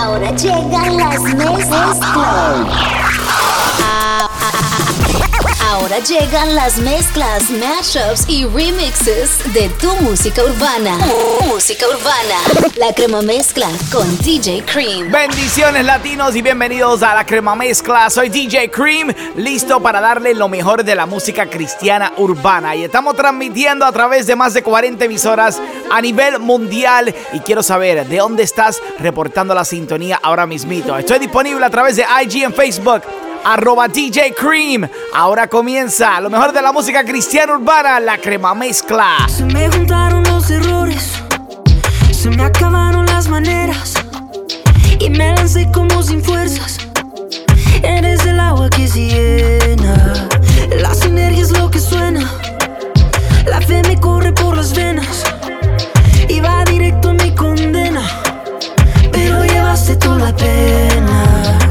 Ahora llegan las mezclas. Ahora llegan las mezclas, mashups y remixes de tu música urbana. Música urbana. La crema mezcla con DJ Cream. Bendiciones latinos y bienvenidos a la crema mezcla. Soy DJ Cream, listo para darle lo mejor de la música cristiana urbana. Y estamos transmitiendo a través de más de 40 emisoras a nivel mundial. Y quiero saber de dónde estás reportando la sintonía ahora mismito. Estoy disponible a través de IG en Facebook arroba DJ Cream. Ahora comienza lo mejor de la música cristiana urbana, la crema mezcla. Se me juntaron los errores, se me acabaron las maneras y me lancé como sin fuerzas. Eres el agua que se llena, la sinergia es lo que suena. La fe me corre por las venas y va directo a mi condena, pero llevaste toda la pena.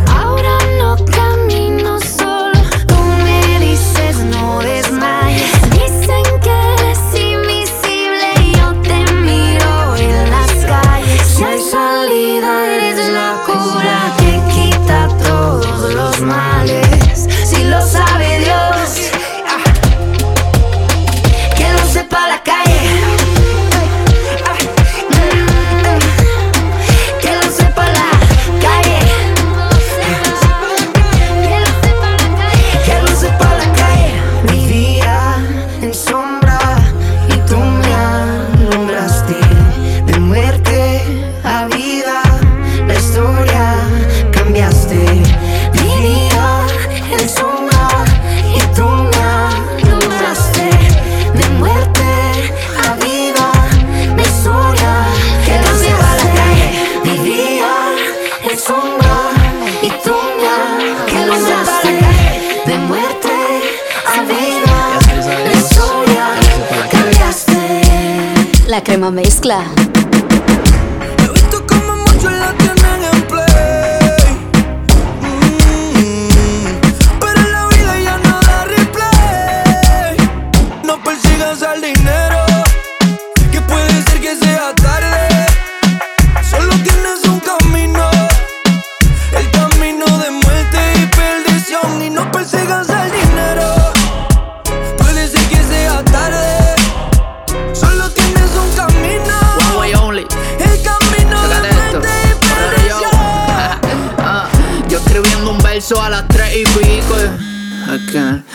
Crema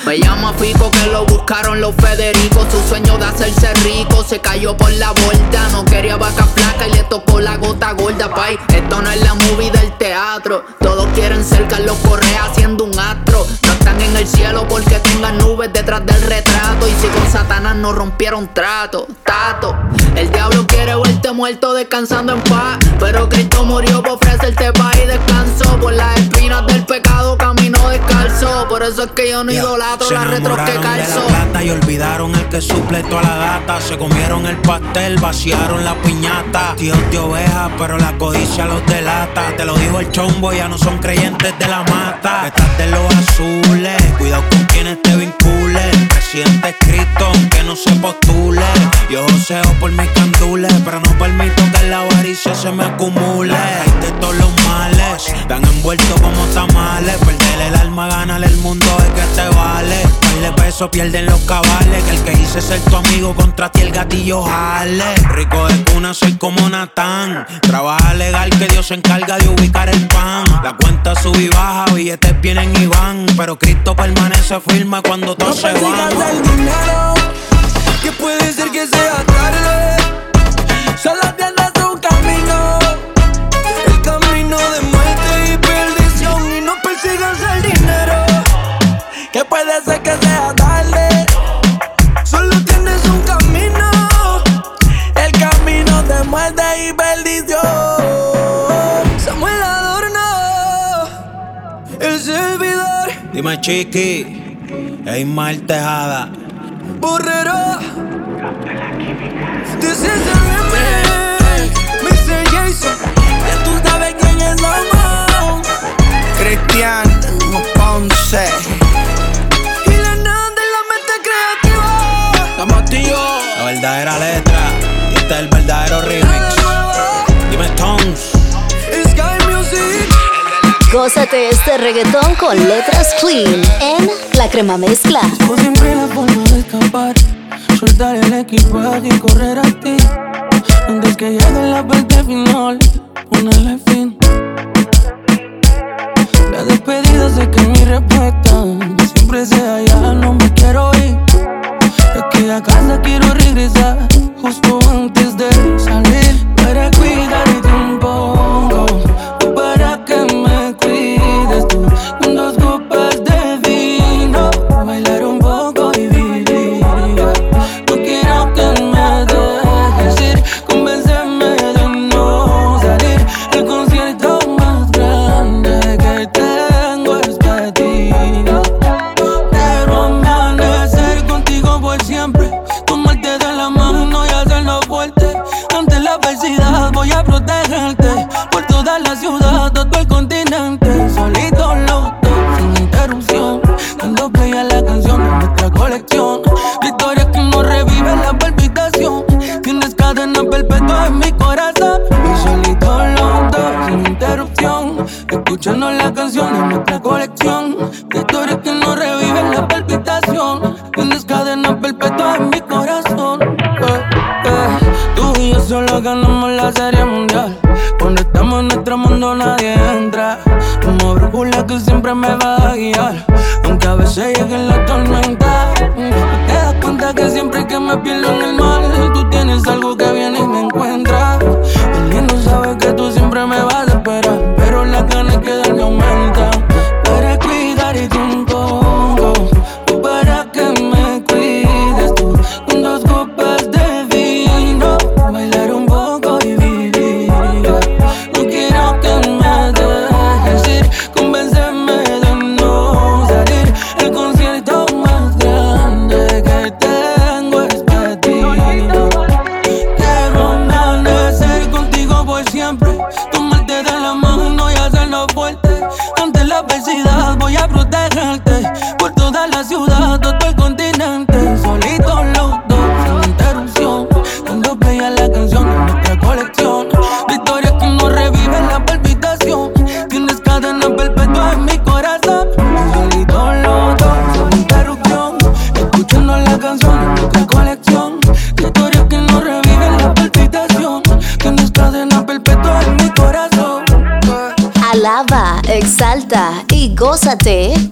Me llama Fico que lo buscaron los Federicos. Su sueño de hacerse rico se cayó por la vuelta. No quería vaca flaca y le tocó la gota gorda, pay. Esto no es la movie del teatro. Todos quieren ser Carlos Correa haciendo un astro. No están en el cielo porque tengan nubes detrás del retrato. Y si con Satanás no rompieron trato, tato. El diablo quiere verte muerto descansando en paz. Pero Cristo murió por ofrecerte paz y descanso. Por las espinas del pecado. Por eso es que yo no idolatro las retros que calzo. y olvidaron el que suple toda la gata. Se comieron el pastel, vaciaron la piñata. Tíos de oveja, pero la codicia los delata. Te lo dijo el chombo, ya no son creyentes de la mata. Estás de los azules, cuidado con quienes te vinculen. Presidente Cristo, aunque no se postule. Yo joseo por mis candules, pero no permito que la avaricia se me acumule. Hay de todos los males, están envueltos como tamales. Perder el alma, ganar el mundo es que te vale. de peso pierden los cabales. Que el que hice ser tu amigo contra ti el gatillo jale. Rico de cuna, soy como Natán. Trabaja legal que Dios se encarga de ubicar el pan. La cuenta sube y baja, billetes vienen y van. Pero Cristo permanece firme cuando todo se va. el dinero, que puede ser que sea tarde. Solo tienes un camino, el camino de muerte y perdición. Y no persigas el dinero, que puede ser que sea tarde. Solo tienes un camino, el camino de muerte y perdición. Samuel Adorno, el servidor. Dime, chiqui. Ismael Tejada. Borrero. This is the remix. Mr. Jason. Ya tú sabes quién es Lomo. Cristian Ponce. Y la nada de la mente creativa. La Matío. La verdadera letra. Y este es el verdadero remix. Gózate este reggaetón con letras clean en La Crema Mezcla. Como siempre la forma de escapar, soltar el equipaje y correr a ti. Antes que llegue la parte final, ponerle fin. La despedida sé que mi respuesta siempre sea ya, no me quiero ir. Es que a casa quiero regresar justo antes de salir para cuidar protegerte. Por toda la ciudad, todo el continente. Solitos los dos, sin interrupción. Dando play la canción de nuestra colección. Me va a guiar. Aunque a veces llegue la tormenta. Te das cuenta que siempre que me pierdo en el mar, tú tienes algo que viene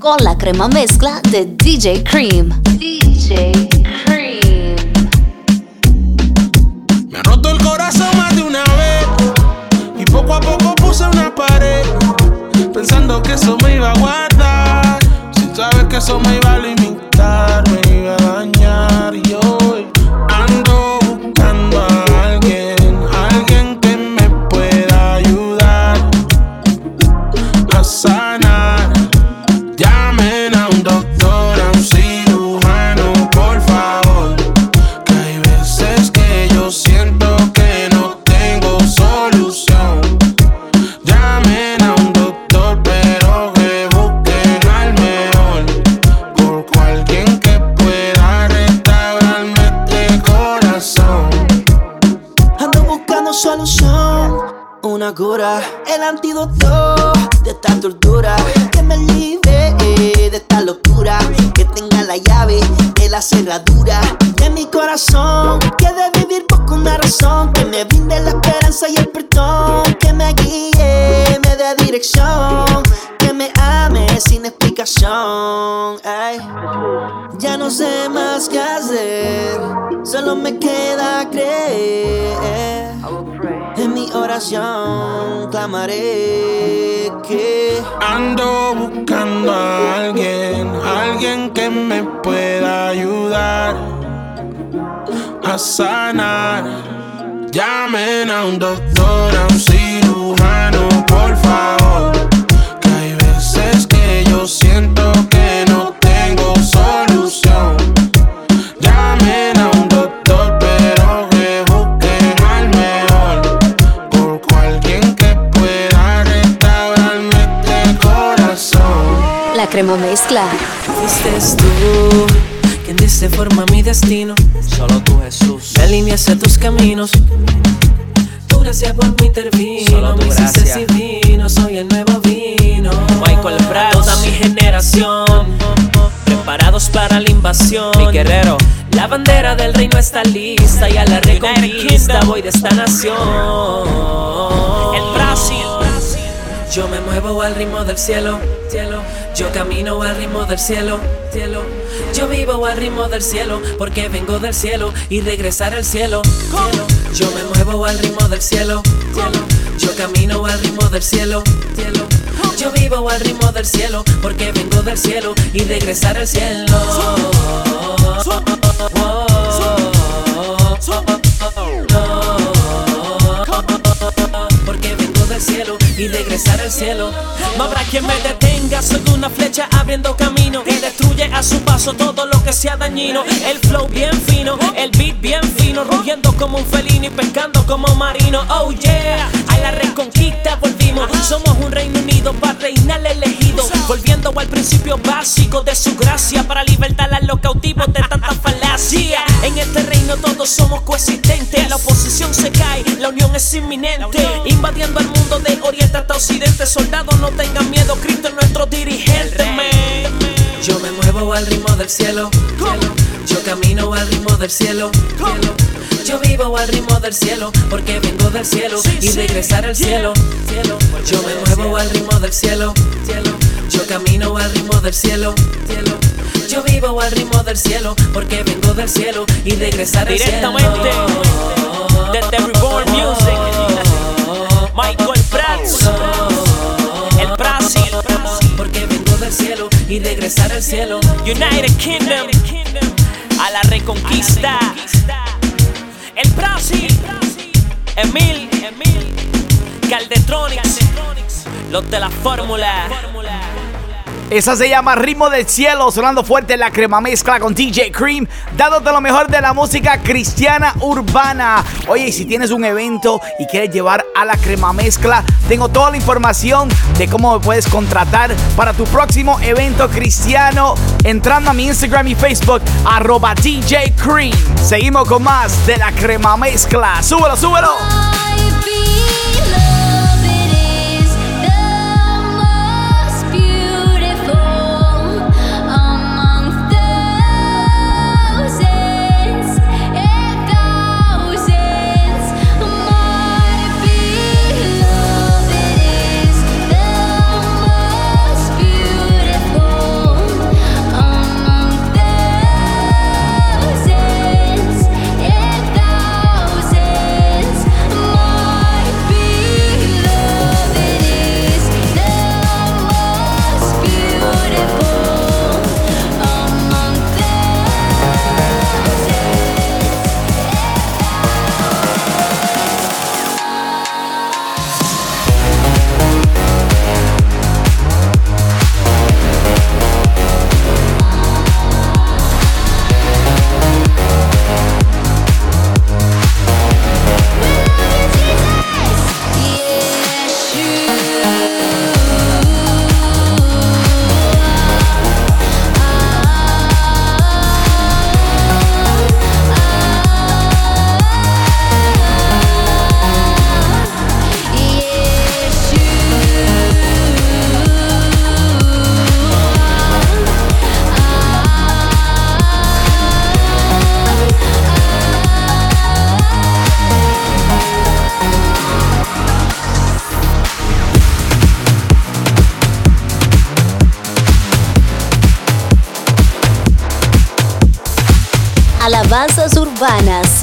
con la crema mezcla de DJ Cream. DJ no sé más qué hacer, solo me queda creer. En mi oración clamaré que Ando buscando a alguien, alguien que me pueda ayudar a sanar. Llamen a un doctor, a un cirujano, por favor. Que hay veces que yo siento Supremo Mezcla. Fuiste tú quien dice forma mi destino. Solo tú, Jesús. Delineaste tus caminos. Tú gracias por mi intervino. Solo tú, gracias. Me divino, soy el nuevo vino. Michael Pratt, toda mi generación. Preparados para la invasión. Mi guerrero. La bandera del reino está lista y a la reconquista voy de esta nación. El Brasil. Yo me muevo al ritmo del cielo, cielo. Yo camino al ritmo del cielo, cielo. Yo vivo al ritmo del cielo porque vengo del cielo y regresar al cielo. Yo me muevo al ritmo del cielo, cielo. Yo camino al ritmo del cielo, cielo. Yo vivo al ritmo del cielo porque vengo del cielo y regresar al cielo. Cielo y regresar al cielo. No habrá quien me detenga, soy una flecha abriendo camino y destruye a su paso todo lo que sea dañino. El flow bien fino, el beat bien fino, rugiendo como un felino y pescando como marino. Oh yeah, a la reconquista volvimos. Somos un Reino Unido para reinar elegido, volviendo al principio básico de su gracia para libertar a los cautivos de tanta falacia. En este reino todos somos coexistentes, la oposición se cae, la unión es inminente, invadiendo el mundo de oriente hasta occidente. Soldados no tengan miedo, Cristo es nuestro dirigente. man. Yo me muevo al ritmo del cielo, cielo. Yo camino al ritmo del cielo, cielo. Yo vivo al ritmo del cielo porque vengo del cielo y regresar al cielo, cielo. Yo me muevo al ritmo del cielo, cielo. Yo camino al ritmo del cielo, cielo. Yo vivo al ritmo del cielo porque vengo del cielo y regresar al cielo. Directamente desde Reborn Music, Michael Prats, el Brasil, Porque vengo del cielo y regresar al cielo. United Kingdom, a la reconquista, el Brasil, Emil, Caldetronics, los de la fórmula. Esa se llama Ritmo del Cielo, sonando fuerte la crema mezcla con DJ Cream, dándote lo mejor de la música cristiana urbana. Oye, si tienes un evento y quieres llevar a la crema mezcla, tengo toda la información de cómo me puedes contratar para tu próximo evento cristiano entrando a mi Instagram y Facebook, arroba DJ Cream. Seguimos con más de la crema mezcla. Súbelo, súbelo.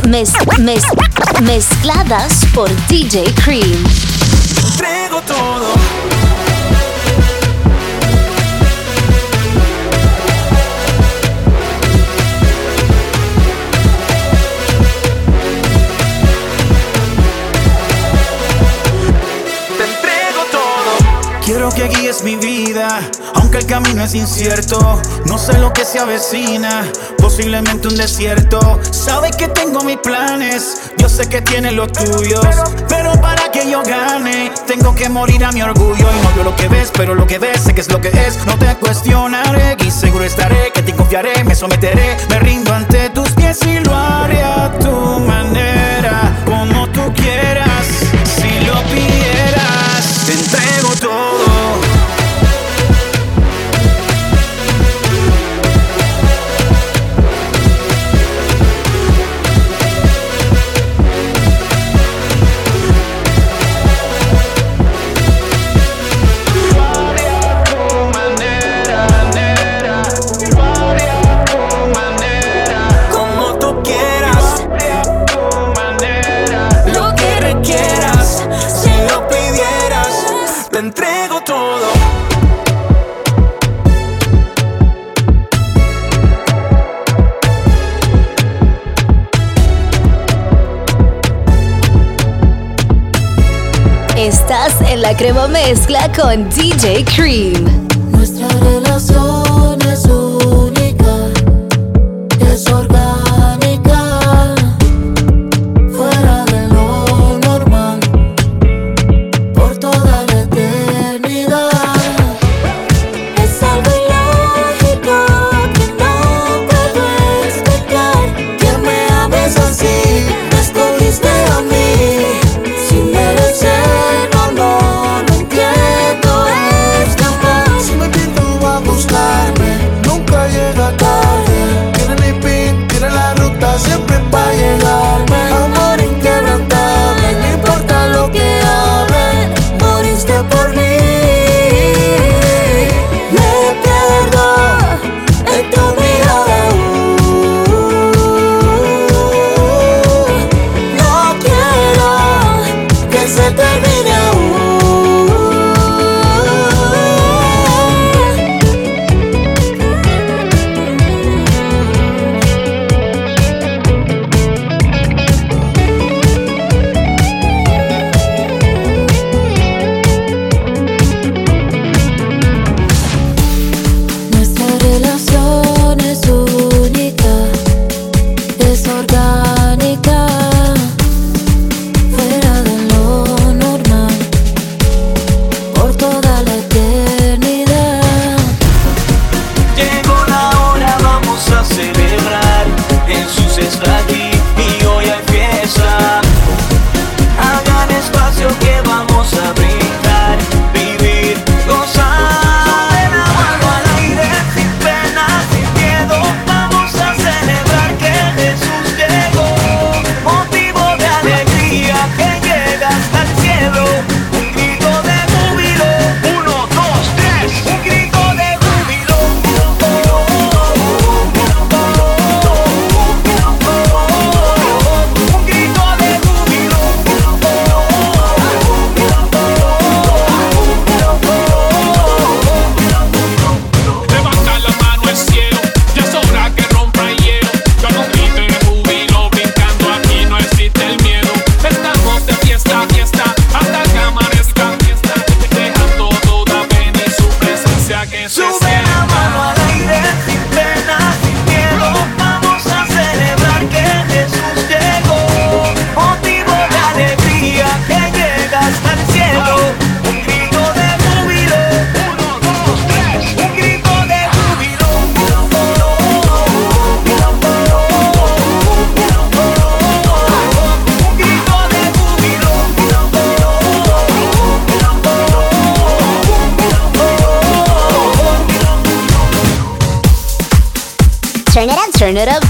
Mez- mez- mezcladas por DJ Cream. Entrego todo. Te entrego todo. Quiero que guíes mi vida, aunque el camino es incierto. No sé lo que se avecina, posiblemente un desierto. Sabes que tengo mis planes, yo sé que tienes los tuyos. Pero para que yo gane, tengo que morir a mi orgullo. Y no veo lo que ves, pero lo que ves sé que es lo que es. No te cuestionaré y seguro estaré, que te confiaré, me someteré. Me rindo ante con DJ Creed.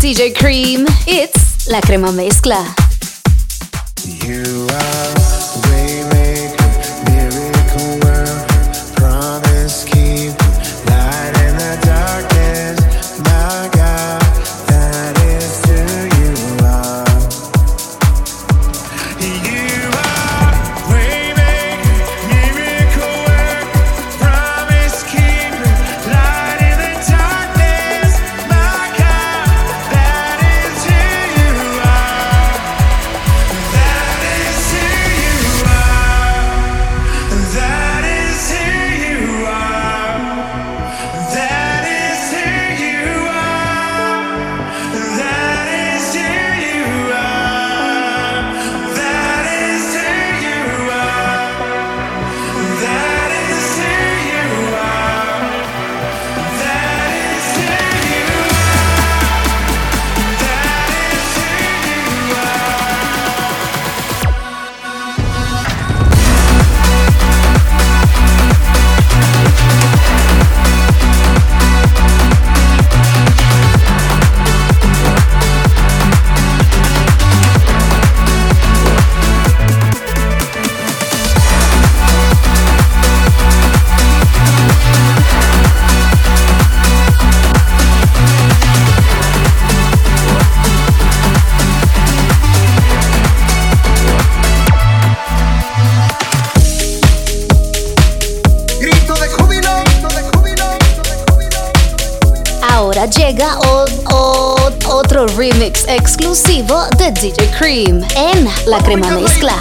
DJ Cream. It's La Crema Mezcla. En La Crema Mezcla.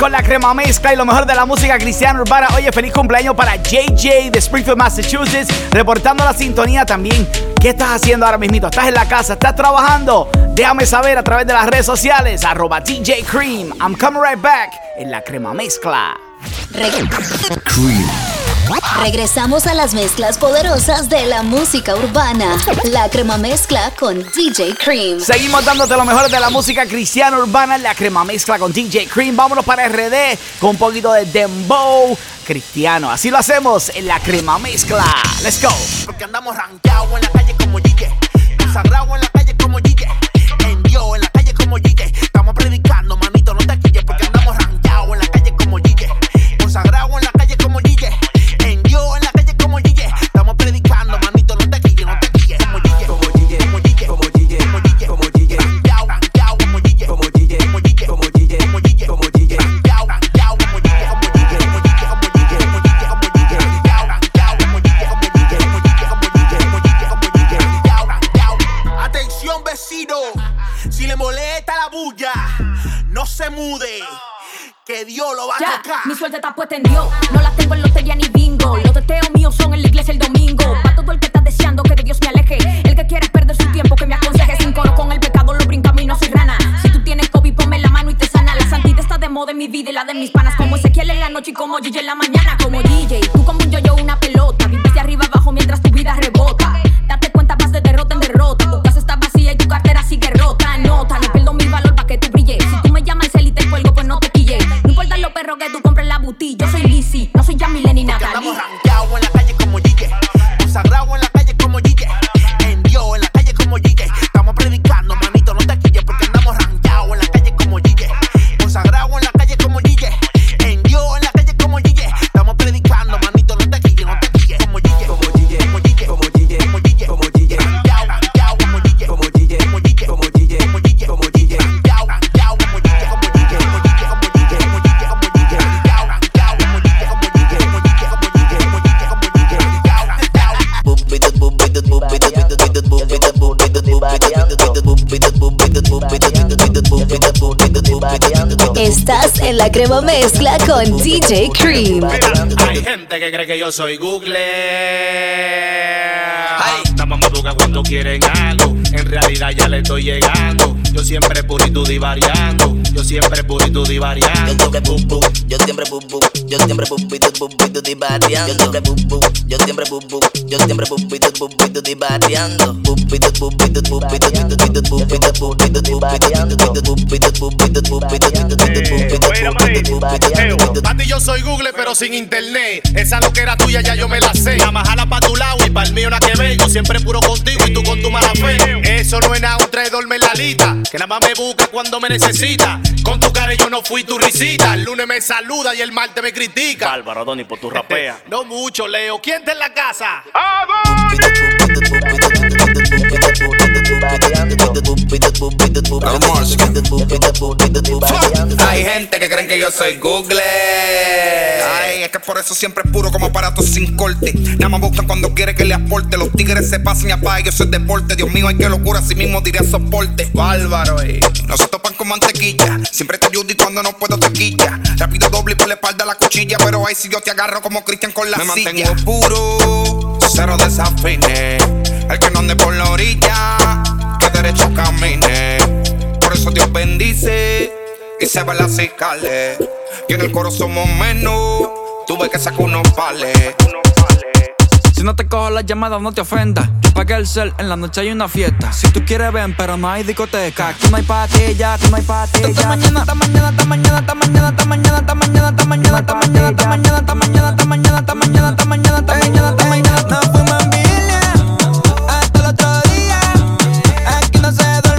Con la crema mezcla y lo mejor de la música cristiana urbana. Oye, feliz cumpleaños para JJ de Springfield, Massachusetts, reportando la sintonía también. ¿Qué estás haciendo ahora mismito? ¿Estás en la casa? ¿Estás trabajando? Déjame saber a través de las redes sociales, arroba DJ Cream. I'm coming right back en la crema mezcla. Regresamos a las mezclas poderosas de la música urbana. La crema mezcla con DJ Cream. Seguimos dándote lo mejor de la música cristiana urbana la crema mezcla con DJ Cream. Vámonos para RD con un poquito de dembow cristiano. Así lo hacemos en la crema mezcla. Let's go. Porque andamos rankeados en la calle como en la Ya, mi suerte está puesta en Dios. No la tengo en lotería ni bingo. Los teteos míos son el la crema mezcla con DJ Cream. Hay gente que cree que yo soy Google. Mamá busca cuando quieren algo. En realidad ya le estoy llegando. Yo siempre purito divariando. Yo siempre purito divariando. Yo siempre bum bum, yo siempre bum bum, yo siempre bum di barriando. Yo siempre bum, yo siempre bum, yo siempre bum bum di barriando. Bum bum bum bum bum bum bum bum bum Para ti yo soy Google, pero sin internet. Esa lo que era tuya ya yo me la sé. La majala pa' tu lado y para el mío nada que ver. Yo siempre puro contigo y tú con tu mala fe. Eso no es nada, un traidor me la lita. Que nada más me busca cuando me necesita. Con tu cara yo no fui tu risita. El lunes me saluda y el martes me critica. Bárbaro, Donny, por tu rapea. No mucho, Leo. ¿Quién está en la casa? Hay gente que creen que yo soy Google. Ay, es que por eso siempre es puro como aparato sin corte. Nada más buscan cuando quiere que le aporte. Los tigres se pasan y apagan, eso es deporte. Dios mío, hay que locura, así mismo diría soporte. Bárbaro, eh. No se topan con mantequilla. Siempre te ayudo y cuando no puedo te quilla. Rápido doble y por la espalda la cuchilla, pero ahí si yo te agarro como Cristian con la Me mantengo puro, cero desafines. El que no ande por la orilla, que derecho camine. Por eso Dios bendice y se va las cicales. Y en el coro somos menos, tuve que sacar unos pales. Si no te cojo las llamadas, no te ofendas. Yo el cel, en la noche hay una fiesta. Si tú quieres ven, pero no hay discoteca. Aquí no hay patilla, aquí no hay patilla. Esta mañana, esta mañana, esta mañana, esta mañana, esta mañana, esta mañana, esta mañana, esta mañana, esta mañana, esta mañana, esta mañana, esta mañana, esta mañana, esta mañana, esta mañana, no fuimos en. Hasta el otro día. Aquí no se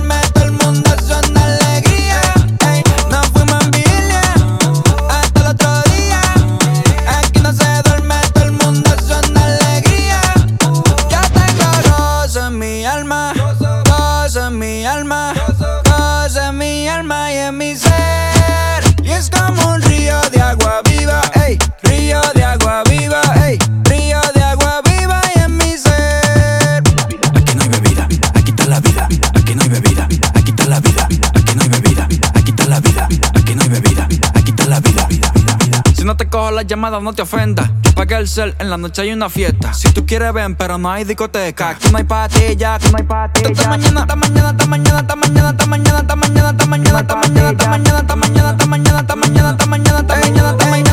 te cojo las llamadas, no te ofendas. Yo pagué el cel, en la noche hay una fiesta. Si tú quieres ven, pero no hay discoteca. Aquí no hay patilla, aquí no hay patilla. Esta mañana, esta mañana, esta mañana, esta mañana, esta mañana, esta mañana, esta mañana, esta mañana, esta mañana, esta mañana, esta mañana, esta mañana, esta mañana, esta mañana, mañana. No en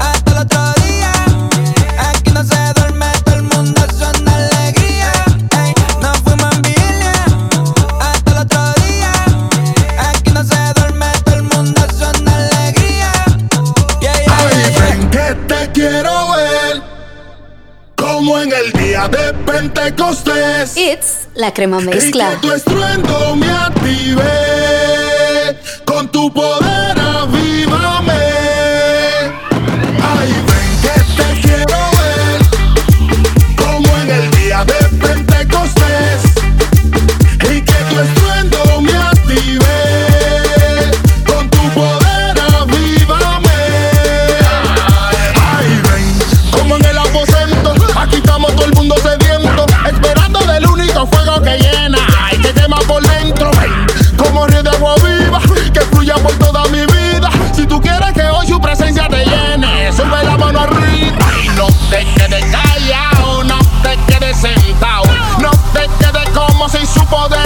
hasta el otro día. Aquí no se de Pentecostés. It's la crema Y mezcla. que tu estruendo me active con tu poder avívame. Ay, ven que te quiero ver como en el día de Pentecostés por toda mi vida. Si tú quieres que hoy su presencia te llene, sube la mano arriba no te quedes callado, no te quedes sentado, no te quedes como si su poder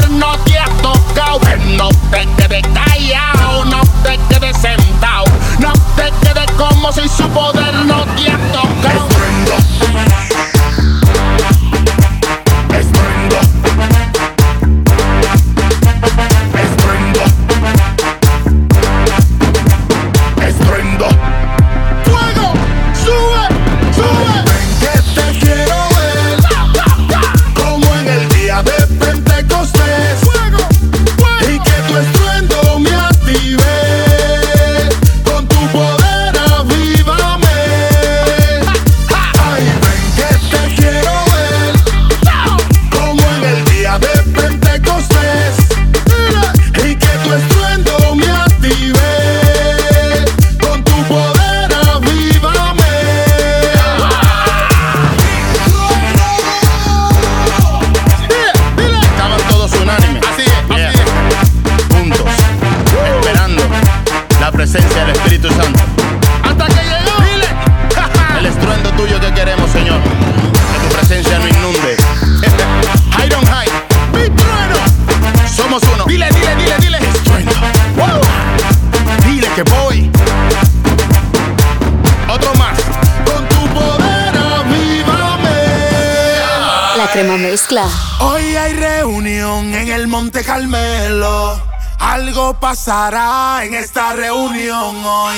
pasará en esta reunión hoy.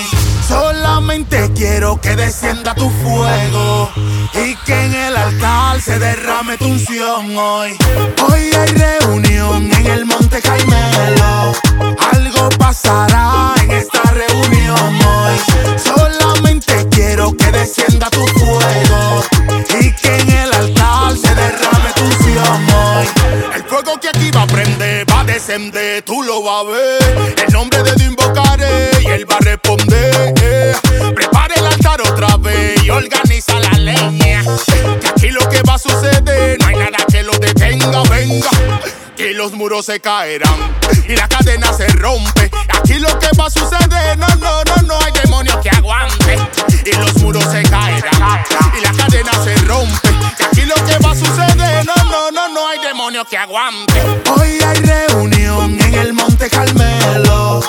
Solamente quiero que descienda tu fuego y que en el altar se derrame tu unción hoy. Hoy hay reunión en el Monte Carmelo. Algo pasará en esta reunión hoy. Tú lo vas a ver. El nombre de Dios invocaré y él va a responder. Prepare el altar otra vez y organiza la leña. Que aquí lo que va a suceder, no hay nada que lo detenga, venga. Que los muros se caerán y la cadena se rompe. Aquí lo que va a suceder, no, no, no, no hay demonio que aguante. Y los muros se caerán y la cadena se rompe. Aquí lo que va a suceder, que aguante. Hoy hay reunión en el Monte Carmelo.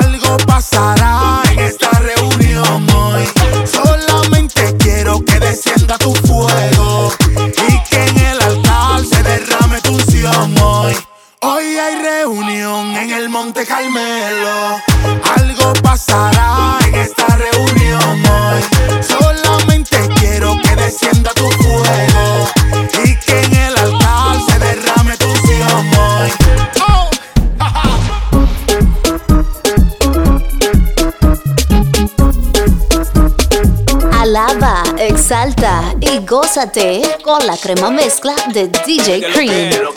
Algo pasará en esta reunión hoy. Solamente quiero que descienda tu Exalta y gózate con la crema mezcla de DJ Cream. Los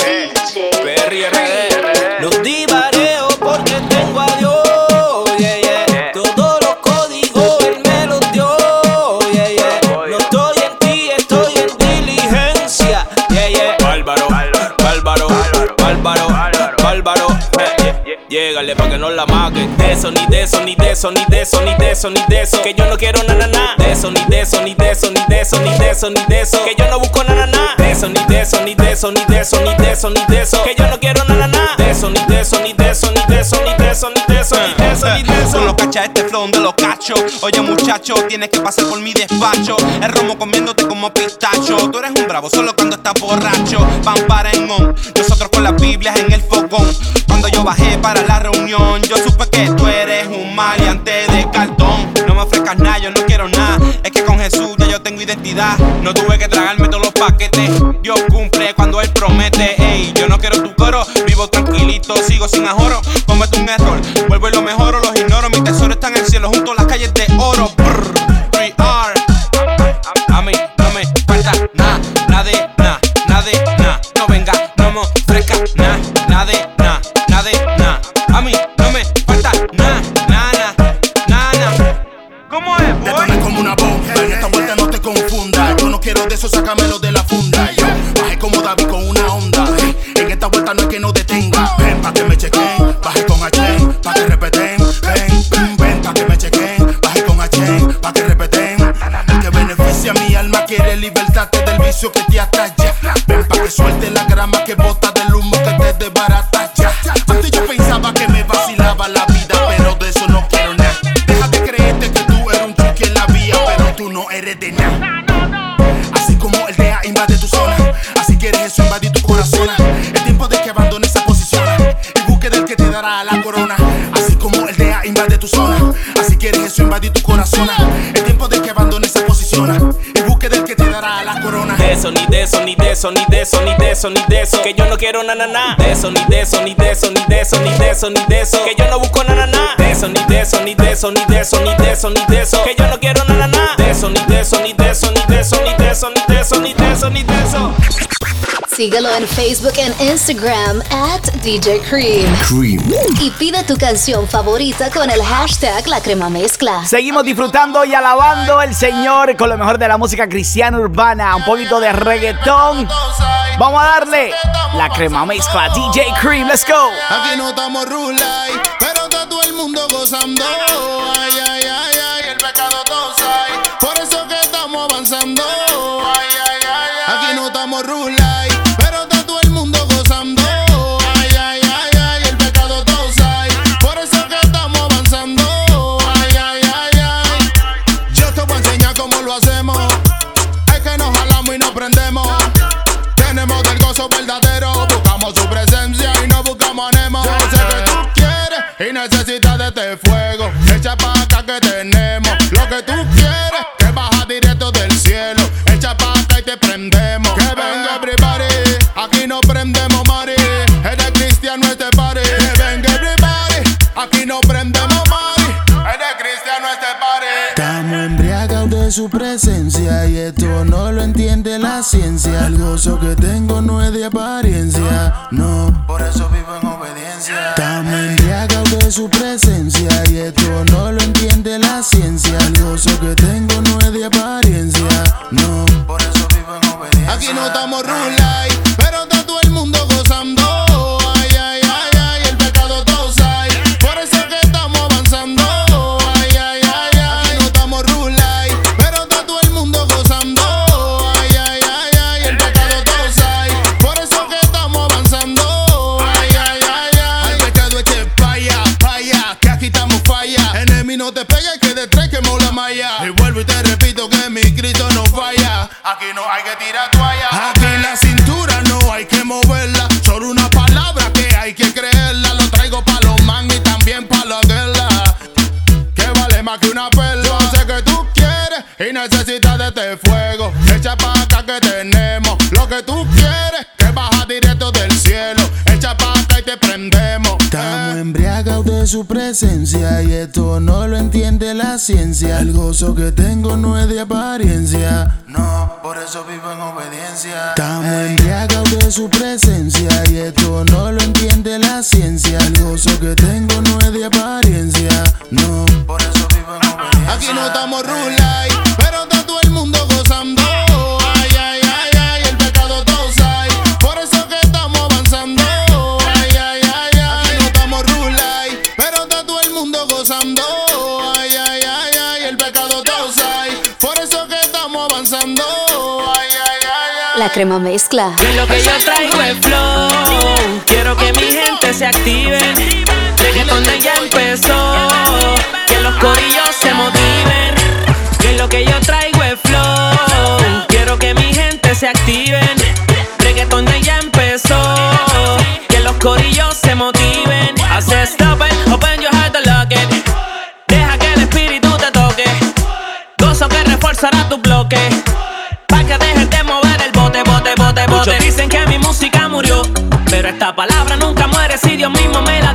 Llégale pa' que no la maquen. De eso, ni de eso, ni de eso, ni de eso, ni de eso, ni de eso. Que yo no quiero na na na. De eso, ni de eso, ni de eso, ni de eso, ni de eso, ni de eso. Que yo no busco na na na. De eso, ni de eso, ni de eso, ni de eso, ni de eso, ni de eso. Que yo no quiero na na na. De eso, ni de eso, ni de eso, ni de eso, ni de eso, ni de eso, ni de eso, ni de eso. Con los cachas este flow de los cachos. Oye, muchacho, tienes que pasar por mi despacho. El romo comiéndote como pistacho. Tú eres un bravo solo cuando estás borracho. Van para en on. Nosotros con las Biblias en el fogón. Cuando yo bajé para la reunión, yo supe que tú eres un maleante de cartón. No me ofrezcas nada, yo no quiero nada. Es que con Jesús ya yo tengo identidad. No tuve que tragarme todos los paquetes. Dios cumple cuando Él promete. Ey, yo no quiero tu coro. Vivo tranquilito, sigo sin ajoro. Cometo un error, vuelvo y lo mejoro, los ignoro. Mi tesoro está en el cielo junto a las calles de oro. Brr, 3R. A mí no me falta nada, nada de nada, nada de nada. No venga, no me ofrezca nada, nada de nada, nada de nada. A mí no me falta nada, eso, sácamelo de la funda. Yo bajé como David con una onda. En esta vuelta no es que no detenga. Ven pa' que me chequen. Bajé con H, pa' que repeten. Ven, ven, ven pa' que me chequen. Bajé con H, pa' que repeten. El que beneficia a mi alma quiere libertarte del vicio que te atalla. Ven pa' que suelte la grama que bota del humo que te desbarata corona. Así como el DEA invade tu zona, así quieres eso invadir tu corazón. Es tiempo de que abandones esa posición y busque del que te dará la corona. De eso, ni de eso, ni de eso, ni de eso, ni de eso, ni de eso. Que yo no quiero na na na. De eso, ni de eso, ni de eso, ni de eso, ni de eso, ni de eso. Que yo no busco na na na. De eso, ni de eso, ni de eso, ni de eso, ni de eso, ni de eso. Que yo no quiero na na na. De eso, ni de eso, ni de eso, ni de eso, ni de eso, ni de eso, ni de eso, ni de eso. Síguelo en Facebook e Instagram at DJ Cream. Y pide tu canción favorita con el hashtag La Crema Mezcla. Seguimos disfrutando y alabando al Señor con lo mejor de la música cristiana urbana, un poquito de reggaetón. Vamos a darle la crema mezcla DJ Cream, let's go. Aquí no estamos rulay, pero está todo el mundo gozando. Ay, ay, ay, ay, el pecado todos su presencia y esto no lo entiende la ciencia. El gozo que tengo no es de apariencia, no. Por eso vivo en obediencia. Estamos embriagados de su presencia y esto no lo entiende la ciencia. El gozo que tengo no es de apariencia, no. Por eso vivo en obediencia. Aquí no estamos rulay, y necesitas de este fuego. Echa pa' acá que tenemos lo que tú quieres, que baja directo del cielo. Echa pa' acá y te prendemos. Estamos embriagados de su presencia y esto no lo entiende la ciencia. El gozo que tengo no es de apariencia, no, por eso vivo en obediencia. Estamos embriagados de su presencia y esto no lo entiende la ciencia. El gozo que tengo no es de apariencia, no, por eso vivo en obediencia. Aquí no estamos rulay, pero está todo el mundo gozando. Ay, ay, ay, ay, el pecado todos hay. Por eso que estamos avanzando. Ay, ay, ay, ay, no estamos rulay, pero está todo el mundo gozando. Ay, ay, ay, ay, el pecado todos hay. Por eso que estamos avanzando. Ay, ay, ay, ay. La crema mezcla. Que lo que yo traigo es flow. Quiero que mi gente se active. Reggaeton ya empezó. Que los corillos se motiven. Que lo que yo traigo es flow. Quiero que mi gente se activen. Reggaeton ya empezó. Que los corillos se motiven. Hace stop it, open your heart and lock it. Deja que el espíritu te toque. Gozo que reforzará tu bloque. Pa' que dejes de mover el bote, bote, bote, bote. Muchos dicen que mi música murió. Pero esta palabra nunca muere si Dios mismo me la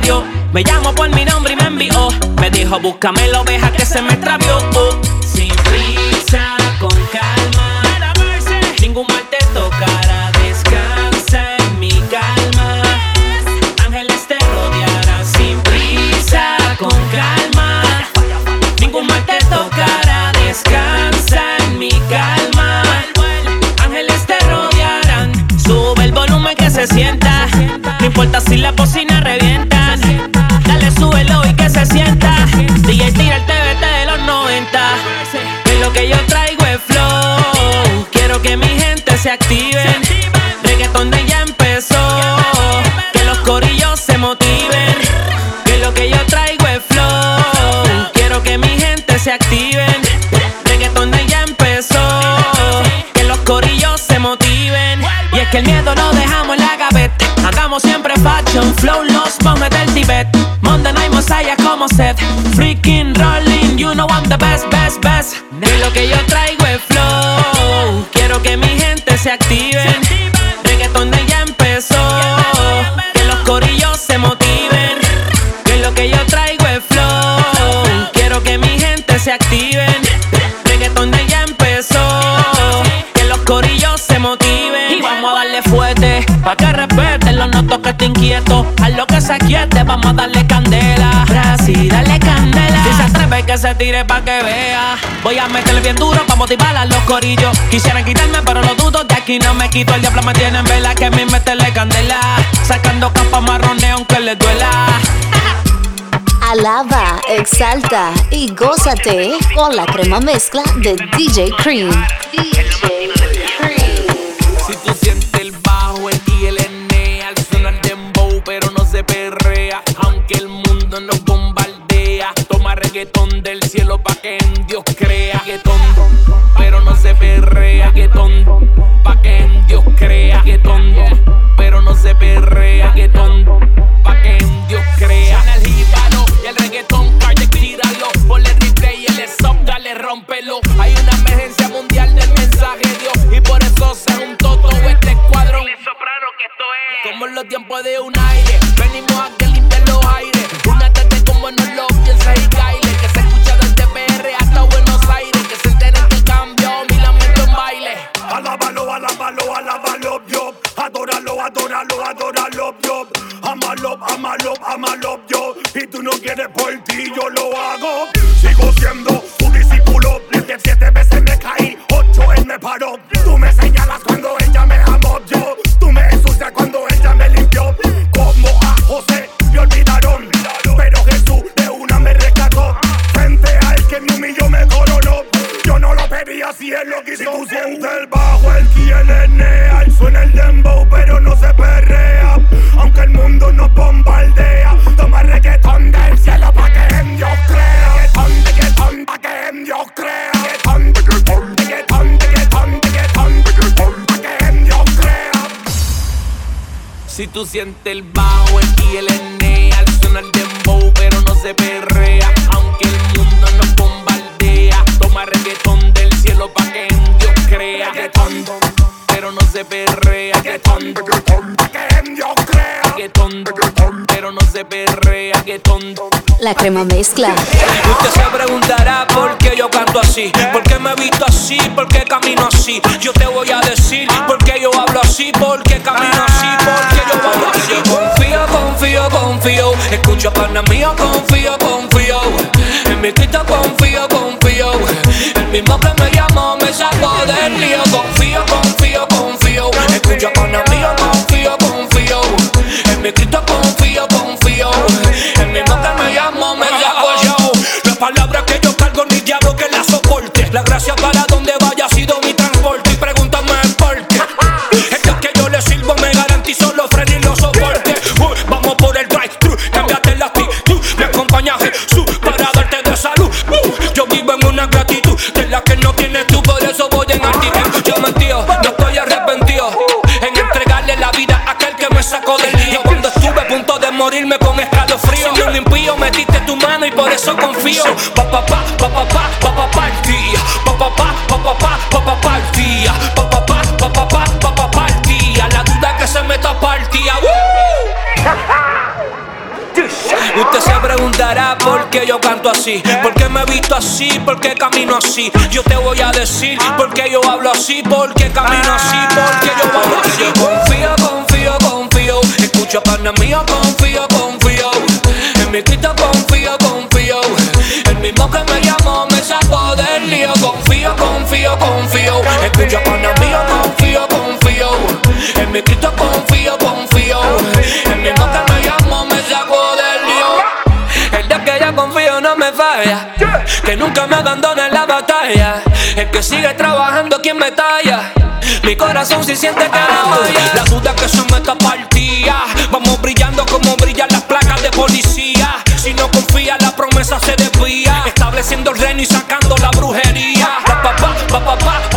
Me llamo por mi nombre y me envió. Me dijo, búscame la oveja que se me extravió. Oh. Sin prisa, con calma. Ningún mal te tocará. Descansa en mi calma. Ángeles te rodearán. Sin prisa, con calma. Ningún mal te tocará. Descansa en mi calma. Ángeles te rodearán. Sube el volumen que se sienta. No importa si la bocina Que yo traigo es flow. Quiero que mi gente se active. Reggaeton de ya empezó. Que los corillos se motiven. Que lo que yo traigo es flow. Quiero que mi gente se activen. Reggaeton de ya empezó. Que los corillos se motiven. Y es que el miedo lo dejamos en la gaveta. Hagamos siempre fashion, flow, los monjes del Tibet. Monday Night Messiah como set. Freaking rolling, you know I'm the best, best, best. Y lo que yo traigo es flow. Quiero que mi gente se activen. Reggaeton de ya empezó. Que los corillos se motiven. Que lo que yo traigo es flow. Quiero que mi gente se activen. Reggaeton de ya empezó. Que los corillos se motiven. Y vamos a darle fuerte. Pa' que respeten los notos que te inquieto. A lo que se quiete, vamos a darle candela. Así, dale candela. Si se atreve que se tire pa' que vea. Voy a meterle bien duro pa' motivar a los corillos. Quisieran quitarme, pero lo dudo. De aquí no me quito. El diablo me tiene en vela. Que a mí meterle candela. Sacando capa marrones aunque le duela. Alaba, exalta y gózate con la crema mezcla de DJ Cream. Si cielo pa' que en Dios crea. Reggaetón, pero no se perrea. Reggaetón, pa' que en Dios crea. Reggaetón, pero no se perrea. Reggaetón, pa' que en Dios crea. Suena el jíbaro y el reggaetón, calle, tíralo. Ponle replay y el stop, dale, rómpelo. Hay una emergencia mundial del mensaje Dios y por eso se juntó todo este escuadrón. Como en los tiempos de un aire, venimos a que limpien los aires. Una tete como no lo piensa y. Alábalo, alábalo, alábalo, yo. Adóralo, adóralo, adóralo, yo. Amalo, amalo, amalo, yo. Y tú no quieres por ti, yo lo hago. Tú sientes el bajo, el y el N, al sonar dembow, pero no se perrea. Aunque el mundo nos bombardea, toma reggaetón del cielo pa' que Dios crea. Tonto, pero no se perrea. Que tonto, que Dios crea. Que tonto, pero no se perrea. Que tonto. La crema mezcla. Usted se preguntará por qué yo canto así, por qué me he visto así, por qué camino así. Yo te voy a decir por qué yo hablo así, por qué camino así, por qué confío, confío. Escucha, pana mío, confío, confío. En mi Cristo confío, confío. El mismo que me llamó me sacó del lío. Confío, confío, confío. Escucha, pana mío, confío, confío. En mi Cristo confío, confío. El mismo que me llamó me sacó yo. La palabra que yo cargo ni diablo que la soporte. La gracia para confío. Pa pa pa pa pa pa pa pa pa. Pa pa pa pa pa pa pa pa pa. Pa pa pa pa pa pa pa. La duda que se meta partía. Usted se preguntará por qué yo canto así, por qué me visto así, por qué camino así. Yo te voy a decir por qué yo hablo así, por qué camino así, por qué yo hablo así. Confío, confío, confío. Escucha, pana mío, confío, confío. En mi Cristo confío. escucha pana mío, confío, confío. En mi Cristo confío, confío. En mi boca me llamo, me saco del lío. El día que ya confío no me falla. Que nunca me abandone en la batalla. El que sigue trabajando, quien me talla. Mi corazón si siente que ah, La duda que son esta partida. Vamos brillando como brillan las placas de policía. Si no confía, la promesa se desvía. Estableciendo el reino y sacando la brujería. Pa, pa, pa,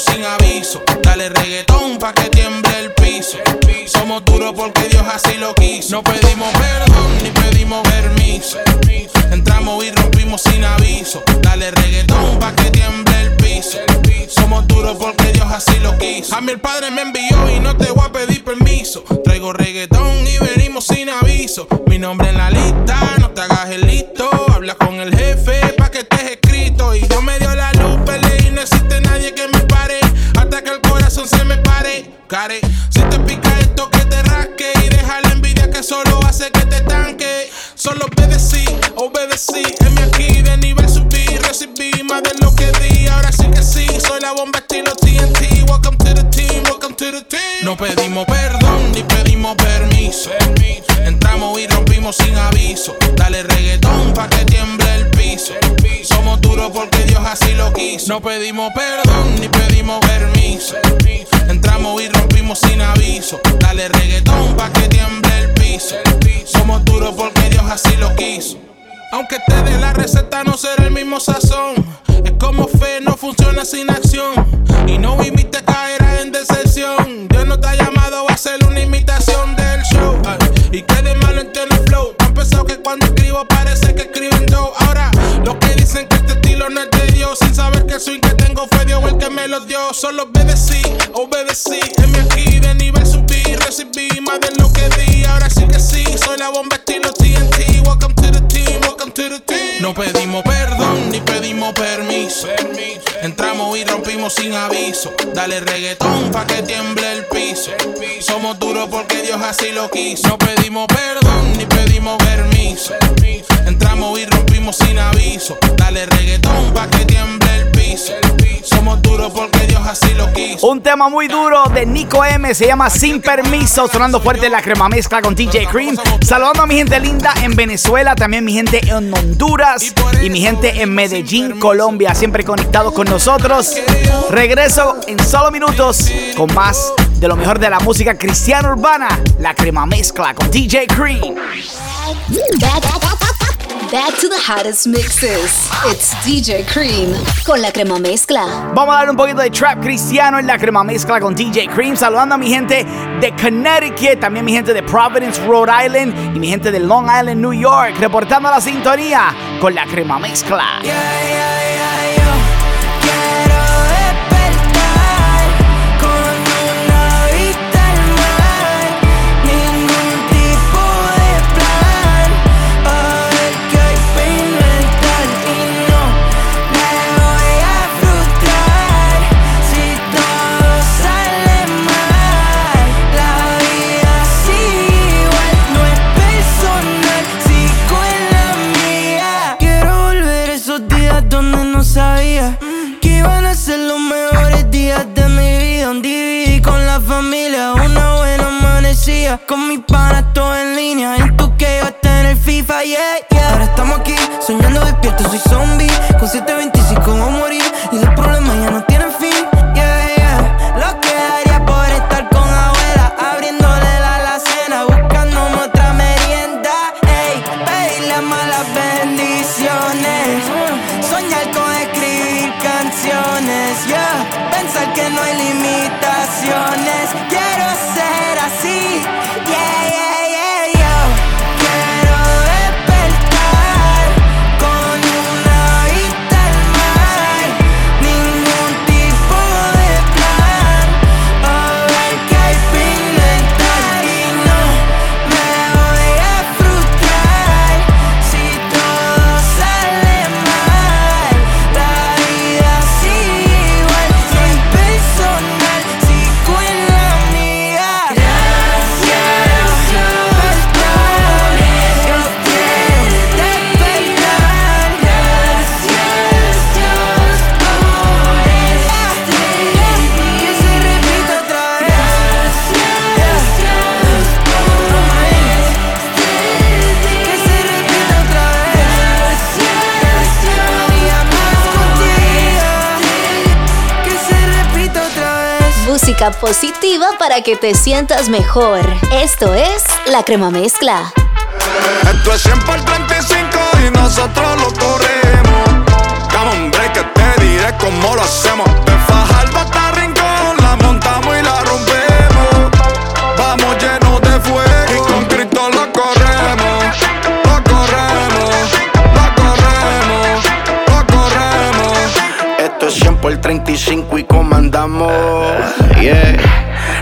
sin aviso. Dale reggaetón pa' que tiemble el piso. Somos duros porque Dios así lo quiso. No pedimos perdón ni pedimos permiso. Entramos y rompimos sin aviso. Dale reggaetón pa' que tiemble el piso. Somos duros porque Dios así lo quiso. A mí el Padre me envió y no te voy a pedir permiso. Traigo reggaetón y venimos sin aviso. Mi nombre en la lista, no te hagas el listo. Habla con el jefe pa' que estés escrito. Y Dios me dio la luz, no existe nadie que me pare. Hasta que el corazón se me pare. Care, si te pica esto que te rasque. Y deja la envidia que solo hace que te tanque. Solo obedecí, obedecí. En aquí de nivel subí, recibí más de lo que di. Ahora sí que sí, soy la bomba estilo TNT. Welcome to the team, welcome to the team. No pedimos perdón ni pedimos permiso. Entramos y rompimos sin aviso. Dale reggaetón pa' que tiemble el piso. Somos duros porque Dios así lo quiso. No pedimos perdón ni pedimos permiso. Entramos y rompimos sin aviso. Dale reggaetón pa' que tiemble el piso. Somos duros porque Dios así lo quiso. Aunque te dé la receta, no será el mismo sazón. Es como fe, no funciona sin acción. Y no imites caerás en decepción. Dios no te ha llamado a hacer una imitación del show. Y que de malo en el flow. Tan pesado que cuando escribo parece que escriben yo. Ahora, los que dicen que este estilo no es de Dios. Sin saber que el swing que tengo fue Dios el que me lo dio. Solo obedecí, obedecí. En mi aquí de nivel subí, recibí más de lo que di. Ahora sí que sí, soy la bomba estilo TNT. Welcome to the team, welcome to the team. No pedimos perdón ni pedimos permiso. Entramos y rompimos sin aviso. Dale reggaetón pa' que tiemble el piso. Somos duros porque Dios así lo quiso. No pedimos perdón ni pedimos permiso. Entramos y rompimos sin aviso. Dale reggaetón pa' que tiemble el piso. Somos duros porque Dios así lo quiso. Un tema muy duro de Nico M se llama Sin Permiso, sonando fuerte la crema mezcla con DJ Cream. Saludando a mi gente linda en Venezuela, también mi gente en Honduras y mi gente en Medellín, Colombia, siempre conectados con nosotros. Regreso en solo minutos con más de lo mejor de la música cristiana urbana, la crema mezcla con DJ Cream. Back to the hottest mixes. It's DJ Cream con la crema mezcla. Vamos a darle un poquito de trap cristiano en la crema mezcla con DJ Cream. Saludando a mi gente de Connecticut, también mi gente de Providence, Rhode Island y mi gente de Long Island, New York. Reportando la sintonía con la crema mezcla. Con mi pana todo en línea. En tu que yo en el FIFA, yeah, yeah. Ahora estamos aquí, soñando despierto Soy zombie, con 725 Música positiva para que te sientas mejor. Esto es la crema mezcla. Esto es 100 por 35 y nosotros lo corremos. Dame un break te diré cómo lo hacemos.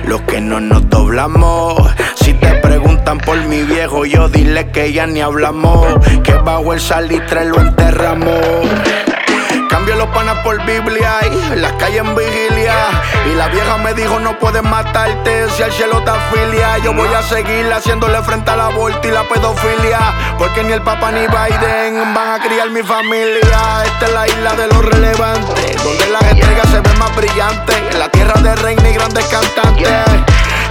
Los que no nos doblamos. Si te preguntan por mi viejo, yo dile que ya ni hablamos. Que bajo el salitre lo enterramos. Los panas por Biblia y las calles en vigilia. Y la vieja me dijo: No puedes matarte si al cielo te afilia. Yo voy a seguir haciéndole frente al aborto y la pedofilia. Porque ni el Papa ni Biden van a criar mi familia. Esta es la isla de los relevantes, donde las estrellas se ven más brillantes. En la tierra de reina y grandes cantantes.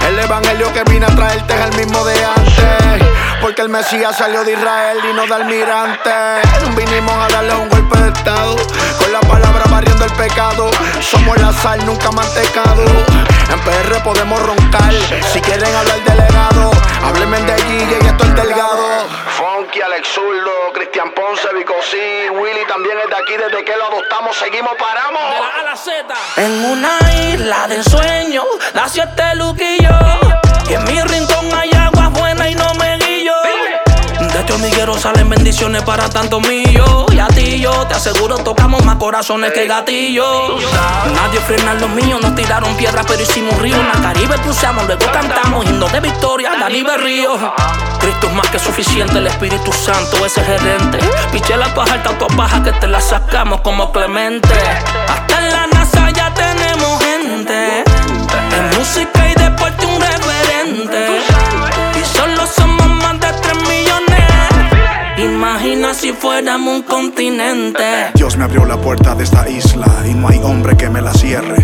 El evangelio que vine a traerte es el mismo de antes. Porque el Mesías salió de Israel y no de almirante. Vinimos a darle un golpe de estado. Con la palabra barriendo el pecado. Somos la sal, nunca mantecado. En PR podemos roncar. Si quieren hablar de legado, háblenme de Gigi y esto es delgado. Funky, Alex Zurdo, Cristian Ponce, Vico C, Willy también es de aquí. Desde que lo adoptamos, seguimos, paramos. A la Z. En una isla de sueño nació este Luquillo. Y en mi rincón hay Este hormiguero salen bendiciones para tantos millos. Y a ti yo te aseguro tocamos más corazones que gatillos. Nadie frena los míos, nos tiraron piedras pero hicimos río. En la Caribe cruzamos, luego cantamos himnos de victoria, Caribe Río. Cristo es más que suficiente, el Espíritu Santo ese gerente. Piché la paja alta, tu baja que te la sacamos como Clemente. Hasta en la NASA ya tenemos gente. En música y deporte un referente. Imagina si fuéramos un continente. Dios me abrió la puerta de esta isla y no hay hombre que me la cierre.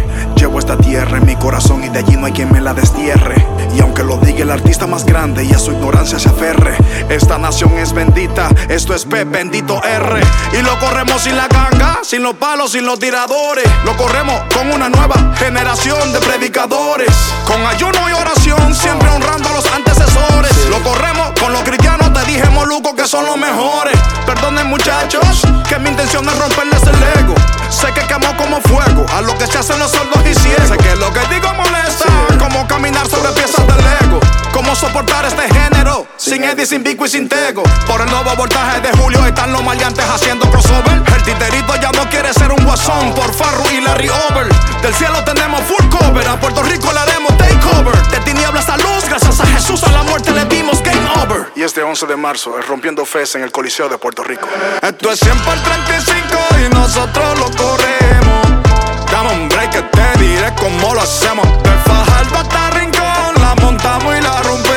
Llevo esta tierra en mi corazón y de allí no hay quien me la destierre. Y aunque lo diga el artista más grande y a su ignorancia se aferre, esta nación es bendita, esto es P, bendito R. Y lo corremos sin la ganga, sin los palos, sin los tiradores. Lo corremos con una nueva generación de predicadores. Con ayuno y oración, siempre honrando a los antecesores. Lo corremos con los cristianos, te dije Moluco que son los mejores. Perdonen muchachos, que mi intención es romperles el ego. Sé que quemó como fuego a lo que se hacen los sordos y ciegos. Sé que lo que digo molesta, como caminar sobre piezas de Lego. Cómo soportar este género, sin Eddie, sin Vico y sin Tego. Por el nuevo voltaje de Julio están los maleantes haciendo crossover. El titerito ya no quiere ser un guasón por Farru y Larry Over. Del cielo tenemos full cover, a Puerto Rico le haremos takeover. De tinieblas a luz, gracias a Jesús a la muerte le dimos game over. Y este 11 de marzo es rompiendo fes en el Coliseo de Puerto Rico. Esto es 100 por 35 y nosotros lo corremos. Break que te diré cómo lo hacemos. De Fajardo hasta Rincón, la montamos y la rompemos.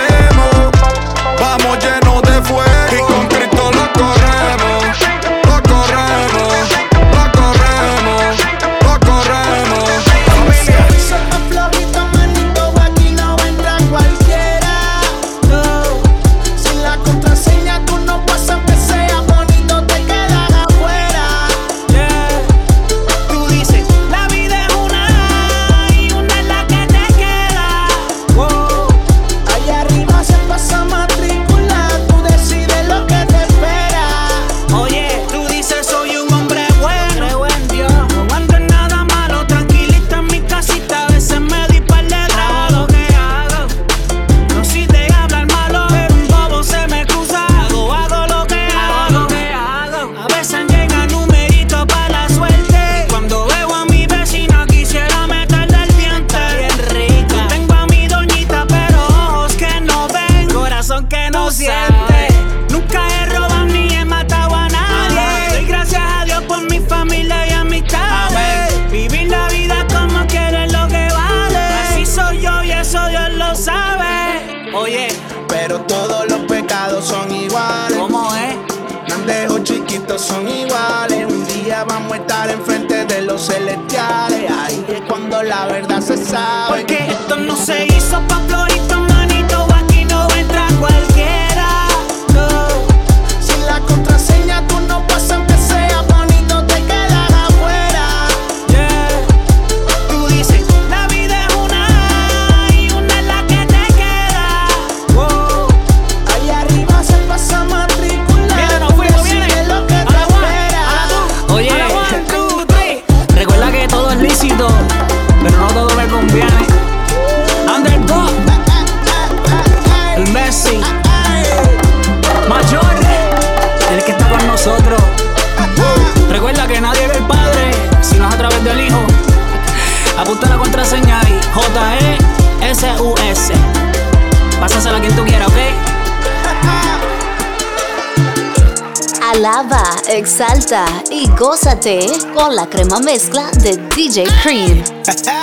Con la crema mezcla de DJ Cream.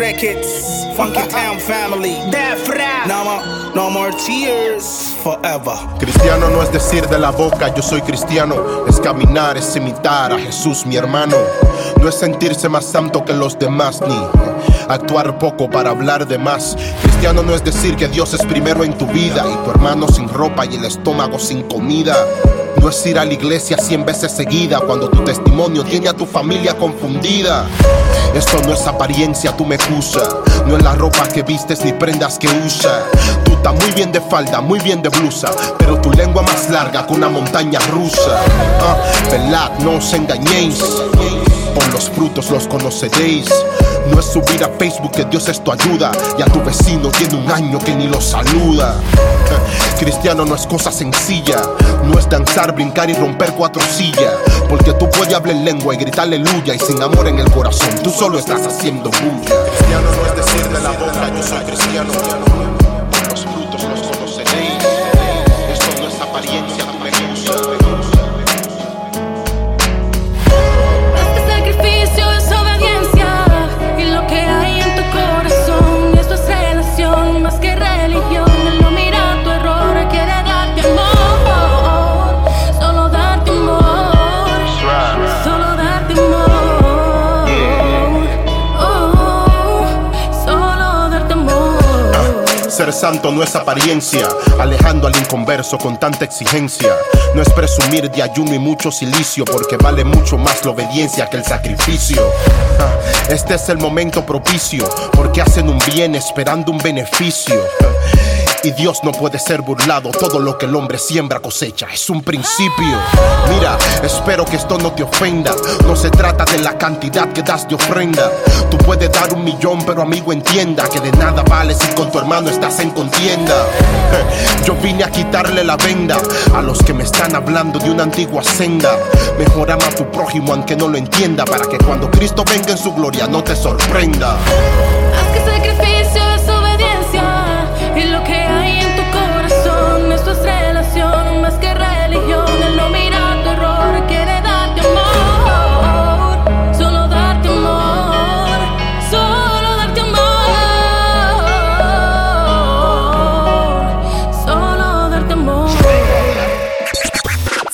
records, Funky Town Family, Defra, no more, no more tears, forever. Cristiano no es decir de la boca, yo soy cristiano. Es caminar, es imitar a Jesús, mi hermano. No es sentirse más santo que los demás, ni actuar poco para hablar de más. Cristiano no es decir que Dios es primero en tu vida y tu hermano sin ropa y el estómago sin comida. No es ir a la iglesia cien veces seguida cuando tu testimonio tiene a tu familia confundida. Esto no es apariencia, tú me. No es la ropa que vistes ni prendas que usas. Tú estás muy bien de falda, muy bien de blusa, pero tu lengua más larga que una montaña rusa. Ah, no os engañéis. Por los frutos los conoceréis. No es subir a Facebook que Dios es tu ayuda y a tu vecino tiene un año que ni lo saluda. Cristiano no es cosa sencilla, no es danzar, brincar y romper cuatro sillas. Porque tú puedes hablar en lengua y gritar aleluya y sin amor en el corazón, tú solo estás haciendo bulla. Cristiano no es decir de la boca, yo soy cristiano. Ser santo no es apariencia, alejando al inconverso con tanta exigencia. No es presumir de ayuno y mucho silicio, porque vale mucho más la obediencia que el sacrificio. Ah, Este es el momento propicio, porque hacen un bien esperando un beneficio. Y Dios no puede ser burlado, todo lo que el hombre siembra cosecha, es un principio. Mira, espero que esto no te ofenda, no se trata de la cantidad que das de ofrenda. Tú puedes dar un millón, pero amigo entienda que de nada vale si con tu hermano estás en contienda. Yo vine a quitarle la venda a los que me están hablando de una antigua senda. Mejor ama a tu prójimo aunque no lo entienda, para que cuando Cristo venga en su gloria no te sorprenda. Haz que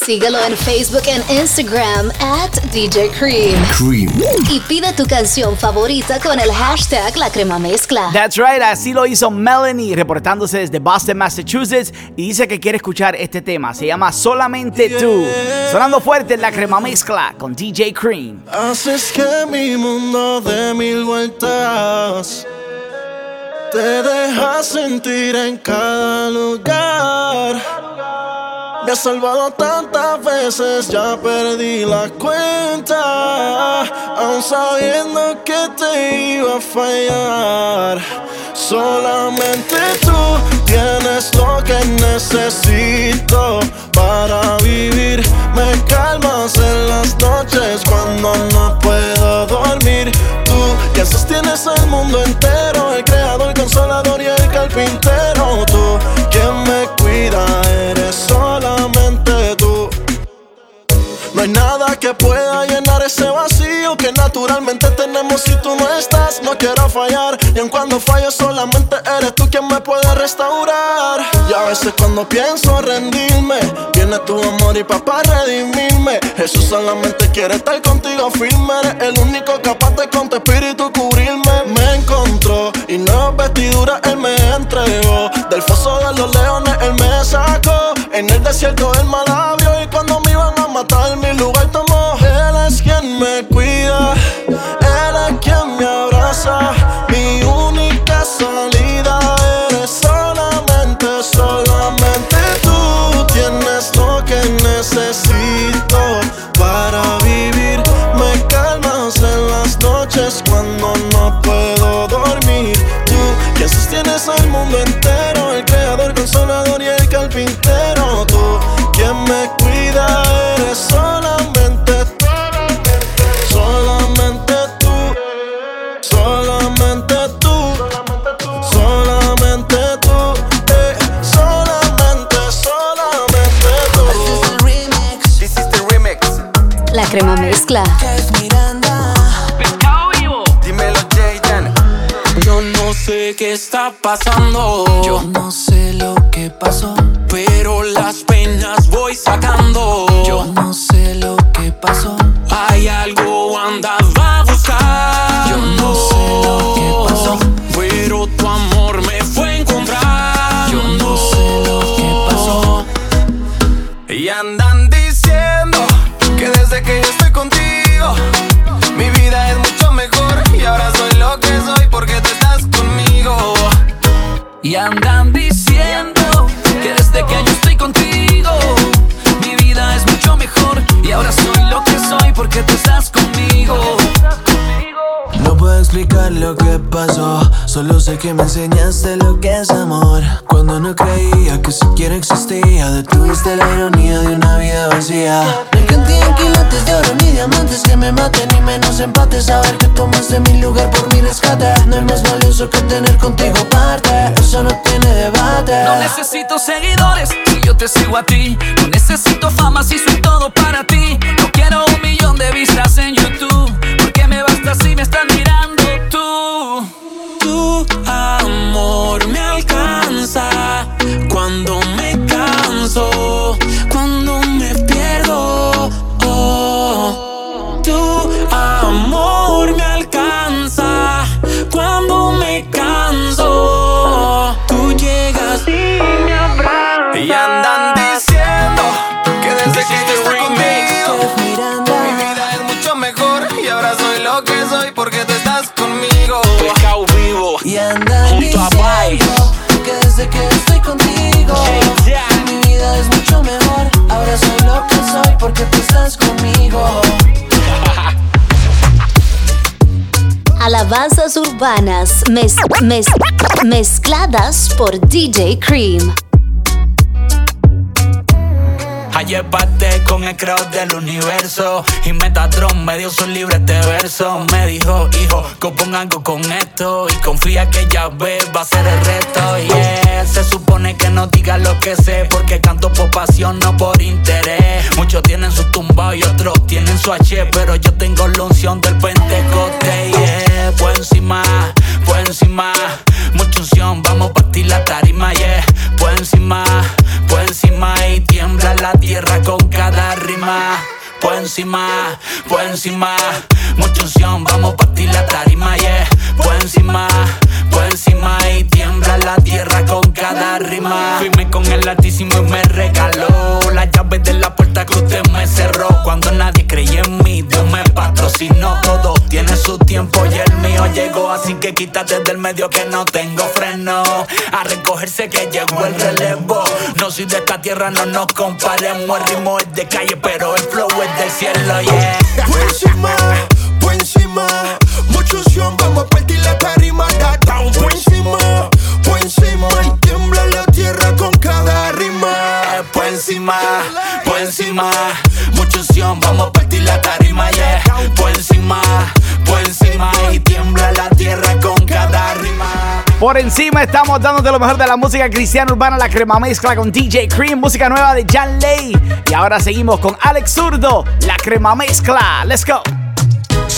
Síguelo en Facebook e Instagram at DJ Cream. Cream. Y pide tu canción favorita con el hashtag La Crema Mezcla. That's right, así lo hizo Melanie reportándose desde Boston, Massachusetts y dice que quiere escuchar este tema. Se llama Solamente tú. Sonando fuerte en la crema mezcla con DJ Cream. Haces que mi mundo dé mil vueltas. Te dejas sentir en cada lugar. Me has salvado tantas veces, ya perdí la cuenta. Aún sabiendo que te iba a fallar. Solamente tú tienes lo que necesito para vivir. Me calmas en las noches cuando no puedo dormir. Tú que sostienes el mundo entero, el creador, el consolador y el carpintero. Tú quien me cuida, eres solamente hay nada que pueda llenar ese vacío que naturalmente tenemos si tú no estás. No quiero fallar, y en cuando fallo solamente eres tú quien me puede restaurar. Y a veces cuando pienso rendirme, viene tu amor y papá redimirme. Jesús solamente quiere estar contigo firme. Eres el único capaz de con tu espíritu cubrirme. Me encontró y nuevas vestiduras él me entregó. Del foso de los leones él me sacó. En el desierto él me y cuando abraza. Mi Mezcla. Dímelo, Jayden. Yo no sé qué está pasando. Yo no sé lo que pasó. Pero las penas voy sacando. Yo no sé lo que pasó. Hay algo andaba Y andan diciendo que desde que yo estoy contigo, mi vida es mucho mejor. Y ahora soy lo que soy porque tú estás conmigo. No puedo explicar lo que pasó, solo sé que me enseñaste lo que es amor. No creía que siquiera existía, detuviste la ironía de una vida vacía. No hay cantidad en quilates de oro ni diamantes que me maten, ni menos empate. Saber que tomaste mi lugar por mi rescate. No es más valioso que tener contigo parte. Eso no tiene debate. No necesito seguidores si yo te sigo a ti. No necesito fama si soy todo para ti. No quiero un millón de vistas en YouTube. Porque me basta si me están Alabanzas urbanas mez- mez- mezcladas por DJ Cream. Ayer parte con el crowd del universo. Y Metatron me dio su libre este verso. Me dijo, hijo, compón algo con esto. Y confía que ya ve, va a ser el resto yeah, se supone que no diga lo que sé Porque canto por pasión, no por interés. Muchos tienen su tumba y otros tienen su H Pero yo tengo la unción del Pentecoste. Yeah, por encima, por encima. Mucha unción, vamos a partir la tarima Yeah, por encima Tiembla la tierra con cada rima por encima, por encima, mucha unción, vamos a partir la tarima, yeah. Por encima, por encima y tiembla la tierra con cada rima. Fuime con el altísimo y me regaló las llaves de la puerta que usted me cerró. Cuando nadie creía en mí, Dios me patrocinó. Todo tiene su tiempo y el mío llegó. Así que quítate del medio que no tengo freno. A recogerse que llegó el relevo. No soy de esta tierra, no nos comparemos. El ritmo es de calle, pero el flow es del cielo, yeah. Encima, por encima, unción, vamos a partir la tarima, down. Por encima, por encima, y tiembla la tierra con cada rima. Eh, Por encima, por encima, mucha unción, vamos a partir la tarima, yeah. Por encima, por encima, y tiembla la tierra con cada rima. Por encima estamos dándote lo mejor de la música cristiana urbana, la crema mezcla con DJ Cream, música nueva de Jan Lay. Y ahora seguimos con Alex Zurdo, la crema mezcla. Let's go.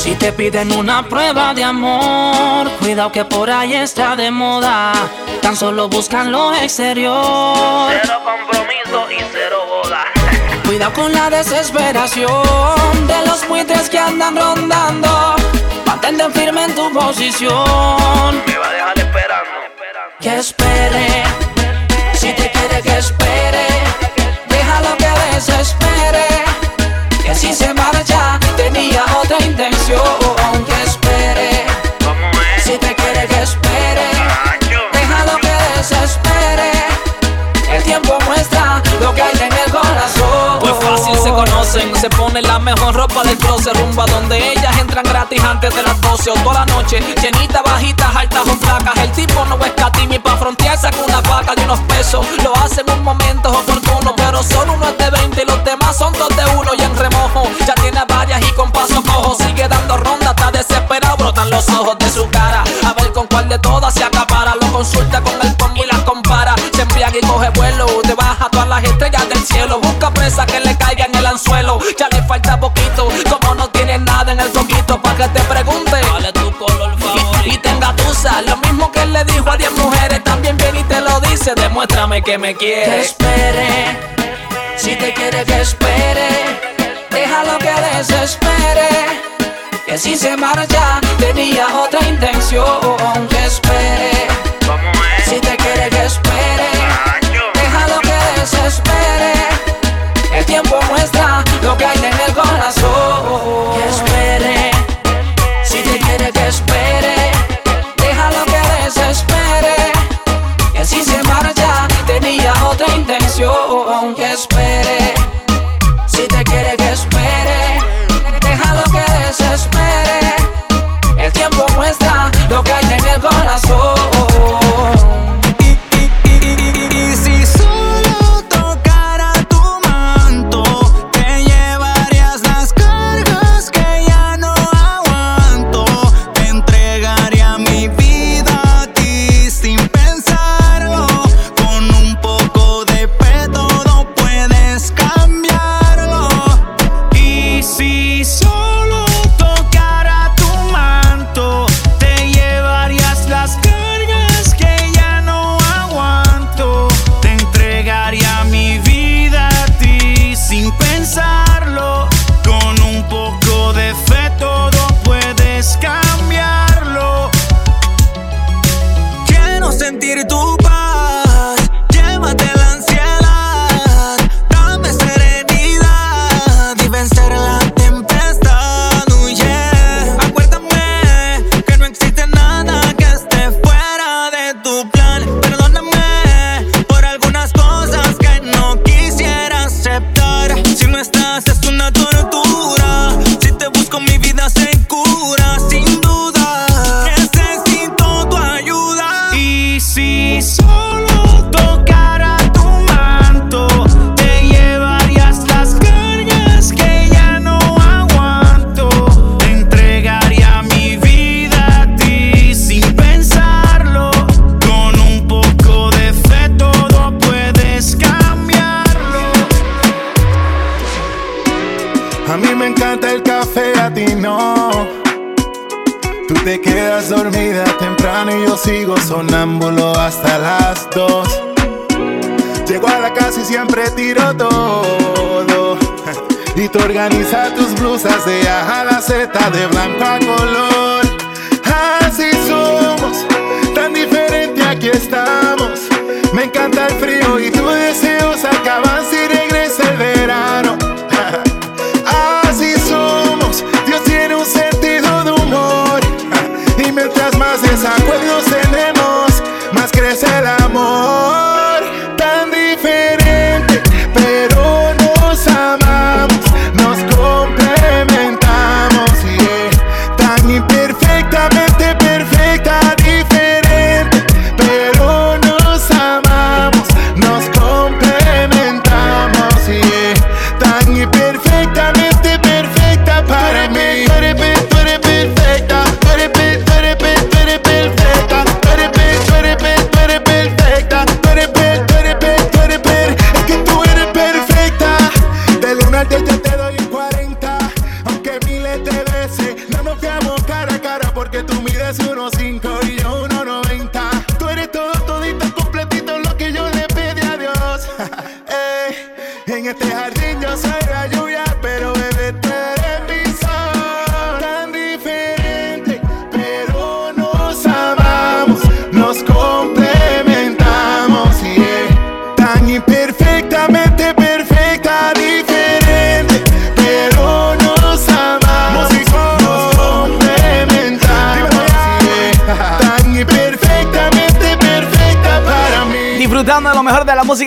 Si te piden una prueba de amor, cuidado que por ahí está de moda. Tan solo buscan lo exterior. Cero compromiso y cero boda. Cuidado con la desesperación de los buitres que andan rondando. Mantente firme en tu posición. Me va a dejar esperando. Que espere, si te quiere que espere. Déjalo que desespere. Que si se marcha, tenía otra intención. Que espere, si te quiere que espere. Conocen, se pone la mejor ropa del closet Rumba donde ellas entran gratis antes de las 12 o toda la noche. Llenita, bajitas, altas o flacas. El tipo no es catimi pa' frontear saca una vaca de unos pesos. Lo hace en un momento oportuno Pero solo uno es de 20 y los demás son dos de uno y en remojo. Ya tiene varias y con paso cojo Sigue dando ronda, está desesperado Brotan los ojos de su cara. A ver con cuál de todas se acapara Lo consulta con el pom y las compara. Se embriaga y coge vuelo Te baja todas las estrellas del cielo. Busca presa que le caiga anzuelo Ya le falta poquito Como no tiene nada en el coquito Pa' que te pregunte ¿Cuál es tu color favorito? Y, y tenga tusa Lo mismo que él le dijo a 10 mujeres También viene y te lo dice Demuéstrame que me Que quieres espere, si te quiere que espere, déjalo que desespere. Que si se marcha, tenía otra intención. Que espere, si te quiere que espere, déjalo que desespere. El tiempo muestra blusas de A a la Z, de blanco a color.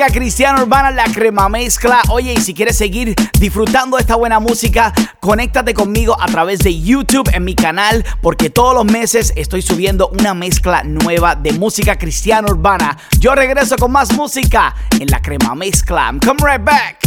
Música cristiana urbana, la crema mezcla. Oye, y si quieres seguir disfrutando de esta buena música, conéctate conmigo a través de YouTube en mi canal, porque todos los meses estoy subiendo una mezcla nueva de música cristiana urbana. Yo regreso con más música en la crema mezcla. I'm come right back.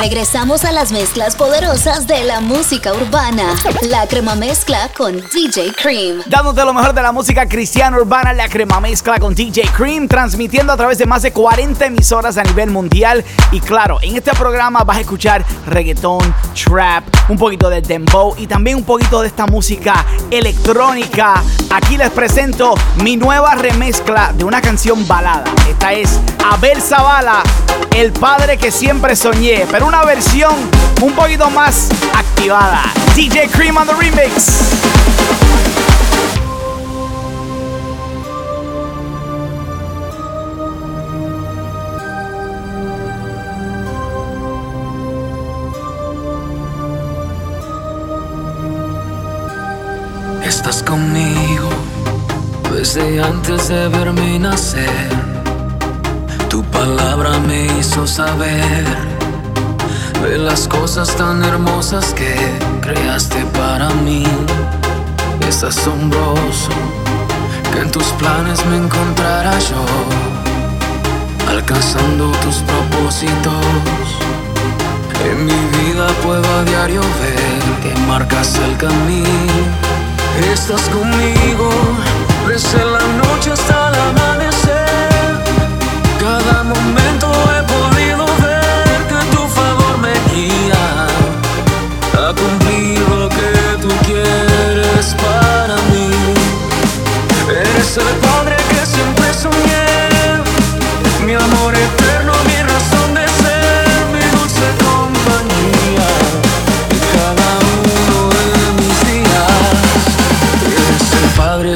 Regresamos a las mezclas poderosas de la música urbana. La crema mezcla con DJ Cream. Dándote lo mejor de la música cristiana urbana, la crema mezcla con DJ Cream, transmitiendo a través de más de 40 emisoras a nivel mundial. Y claro, en este programa vas a escuchar reggaetón, trap, un poquito de dembow y también un poquito de esta música electrónica. Aquí les presento mi nueva remezcla de una canción balada. Esta es Abel Zavala, el padre que siempre soñé, pero una versión un poquito más activada. DJ Cream on the remix. Estás conmigo desde antes de verme nacer. Tu palabra me hizo saber de las cosas tan hermosas que creaste para mí. Es asombroso que en tus planes me encontrara yo, alcanzando tus propósitos. En mi vida puedo a diario ver que marcas el camino. Estás conmigo desde la noche hasta el amanecer. Cada momento he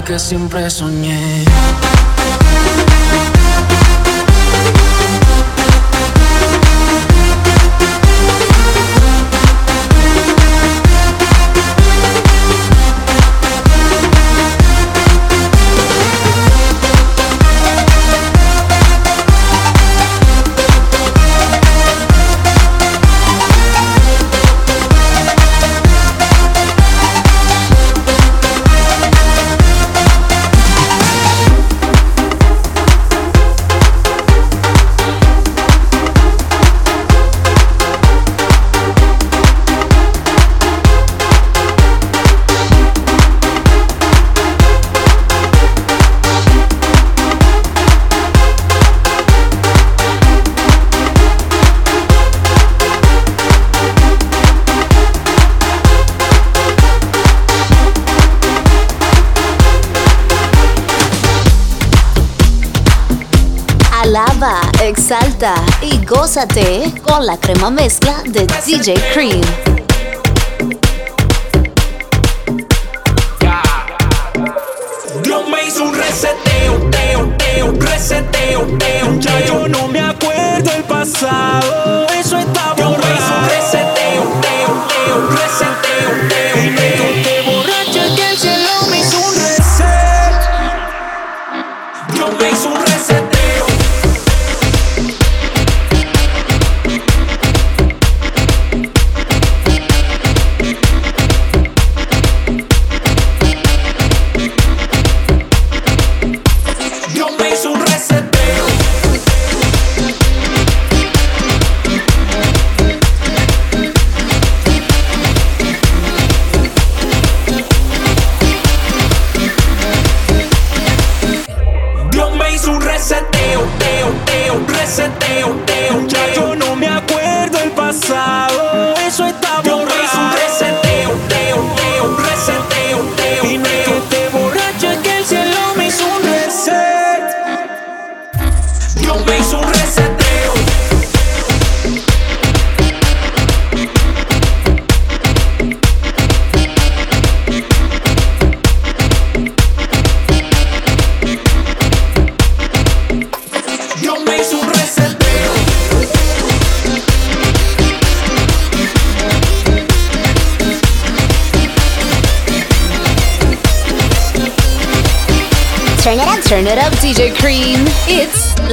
que siempre soñé. salta y gózate con la crema mezcla de DJ Cream. reseteo, teo, ya yo no me acuerdo el pasado, eso está borrado. Yo me hizo reseteo, teo, teo, reseteo.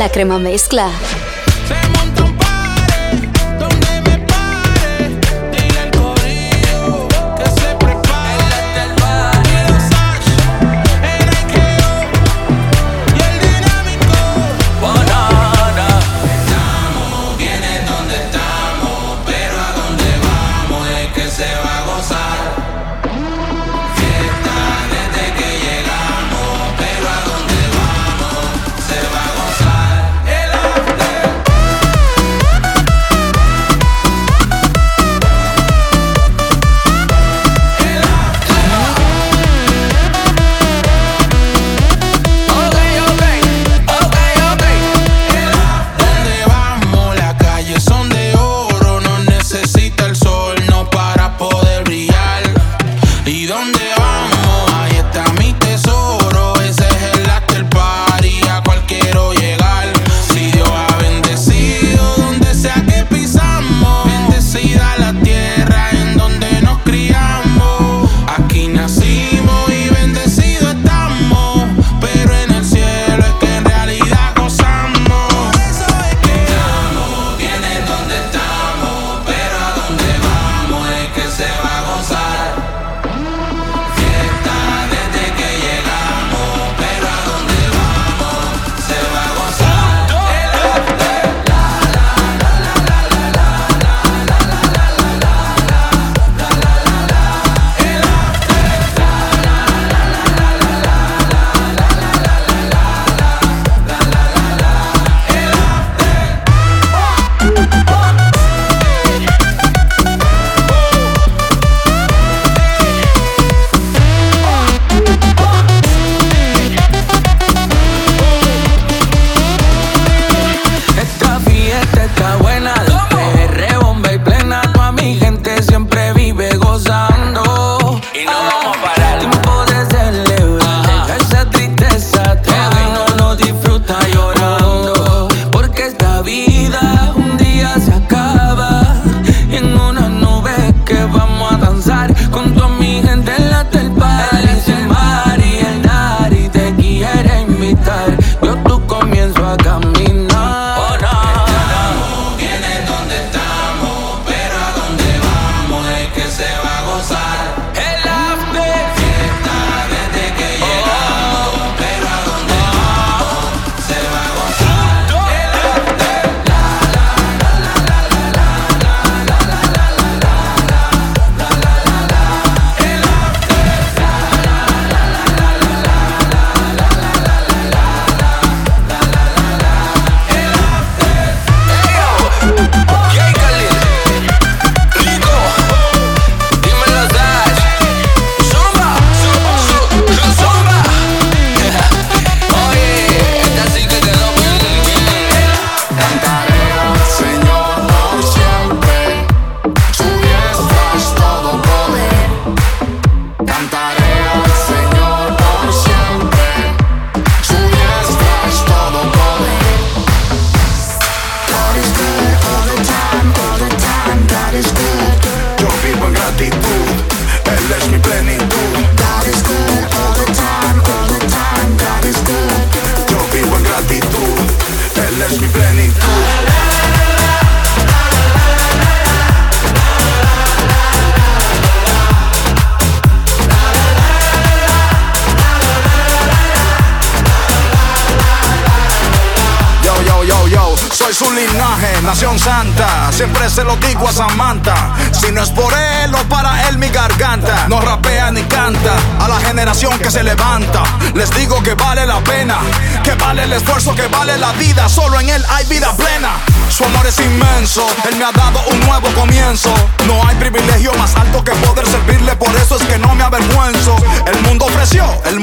la crema mezcla.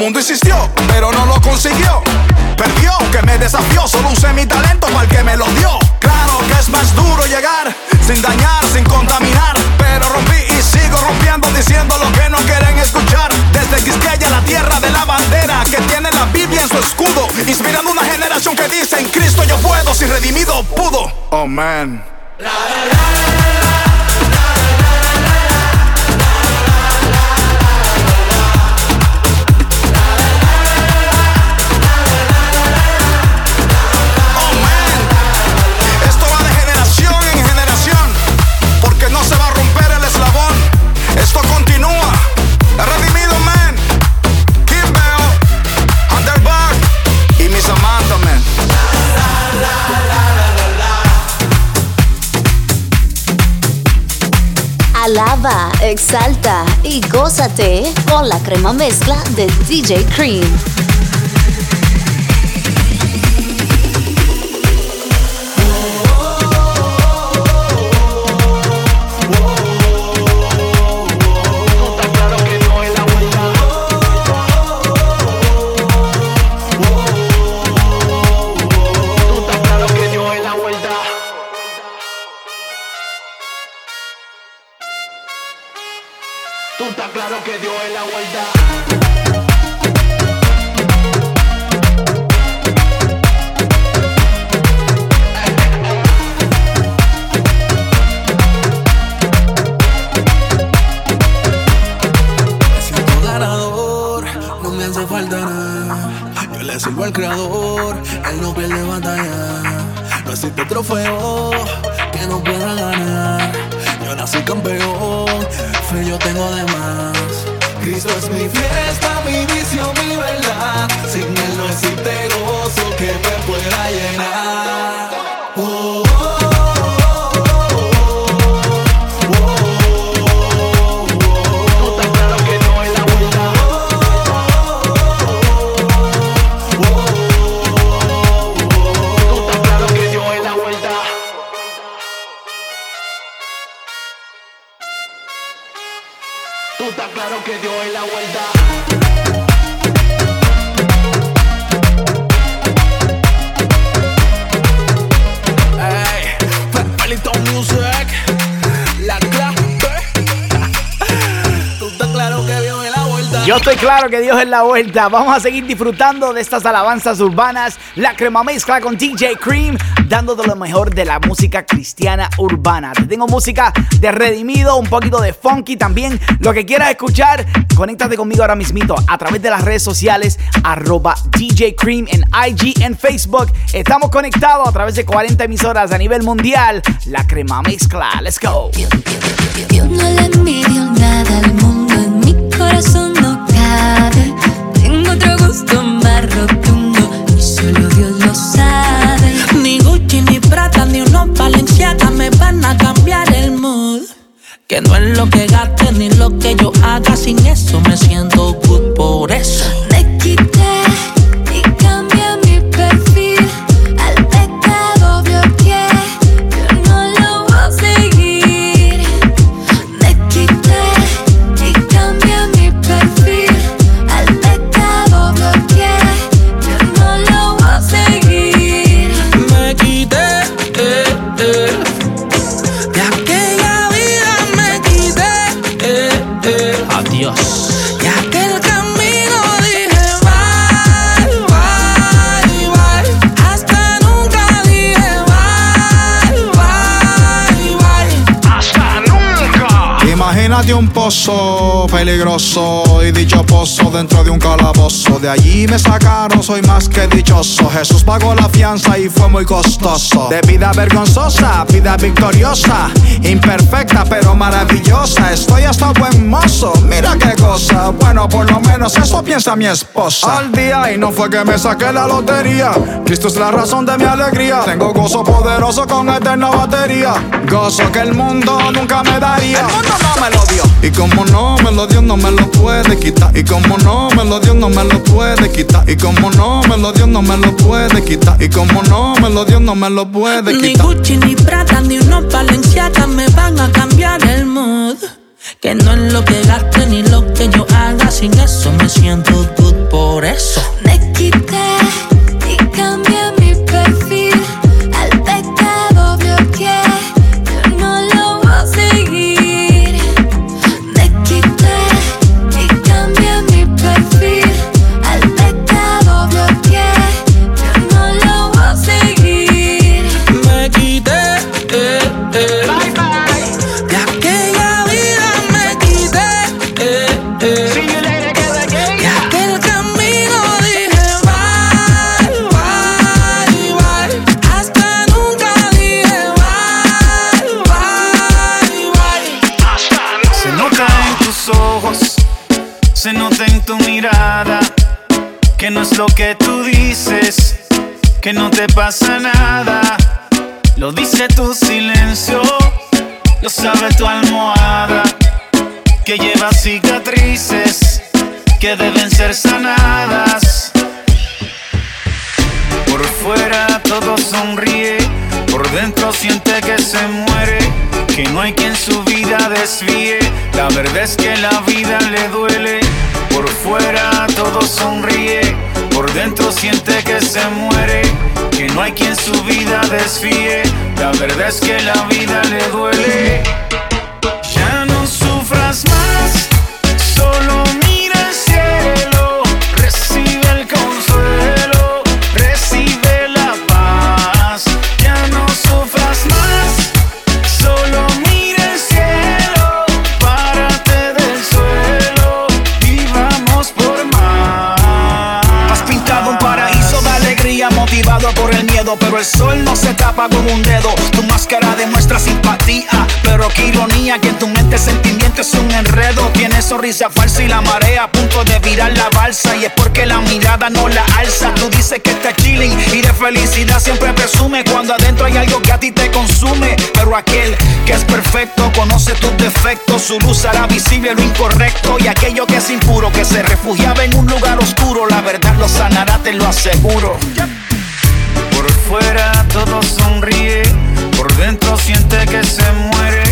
Mundo insistió. Pero no lo consiguió. Perdió, que me desafió. Solo usé mi talento para el que me lo dio. Claro que es más duro llegar sin dañar, sin contaminar. Pero rompí y sigo rompiendo diciendo lo que no quieren escuchar. Desde Quisqueya, la tierra de la bandera que tiene la Biblia en su escudo. Inspirando una generación que dice en Cristo yo puedo, si redimido pudo. Oh man. Esto exalta y gózate con la crema mezcla de DJ Cream. Es la vuelta. Vamos a seguir disfrutando de estas alabanzas urbanas. La crema mezcla con DJ Cream, dándote lo mejor de la música cristiana urbana. Te tengo música de redimido, un poquito de funky también. Lo que quieras escuchar, conéctate conmigo ahora mismito a través de las redes sociales, arroba DJ Cream en IG, en Facebook. Estamos conectados a través de 40 emisoras a nivel mundial. La crema mezcla, let's go. No le envidio nada al mundo, en mi corazón no cabe. Que no es lo que gaste ni lo que yo haga, sin eso me siento good por eso. De un pozo peligroso y dicho pozo dentro de un calabozo. De allí me sacaron, soy más que dichoso. Jesús pagó la fianza y fue muy costoso. De vida vergonzosa, vida victoriosa, imperfecta pero maravillosa. Estoy hasta buen mozo, mira qué cosa. Bueno, por lo menos eso piensa mi esposa. Al día y no fue que me saqué la lotería. Cristo es la razón de mi alegría. Tengo gozo poderoso con eterna batería. Gozo que el mundo nunca me daría. El mundo no me lo dio. Y como no me lo dio, no me lo puede quitar. Y como no me lo dio, no me lo puede quitar. Y como no me lo dio, no me lo puede quitar. Y como no me lo dio, no me lo puede Ni quitar. Gucci, ni Prada, ni unos Balenciaga me van a cambiar el mood. Que no es lo que gaste ni lo que yo haga. Sin eso me siento good por eso. Me quité y cambié lo que tú dices, que no te pasa nada. Lo dice tu silencio, lo sabe tu almohada, que lleva cicatrices que deben ser sanadas. Por fuera todo sonríe, por dentro siente que se muere, que no hay quien su vida desvíe. La verdad es que la vida le duele. Por fuera todo sonríe, por dentro siente que se muere, que no hay quien su vida desvíe. La verdad es que la vida le duele. Ya no sufras más, pero el sol no se tapa con un dedo. Tu máscara demuestra simpatía, pero qué ironía que en tu mente el sentimiento es un enredo. Tienes sonrisa falsa y la marea a punto de virar la balsa y es porque la mirada no la alza. Tú dices que estás chilling y de felicidad siempre presume cuando adentro hay algo que a ti te consume. Pero aquel que es perfecto conoce tus defectos, su luz hará visible lo incorrecto y aquello que es impuro que se refugiaba en un lugar oscuro, la verdad lo sanará, te lo aseguro. Por fuera todo sonríe, por dentro siente que se muere,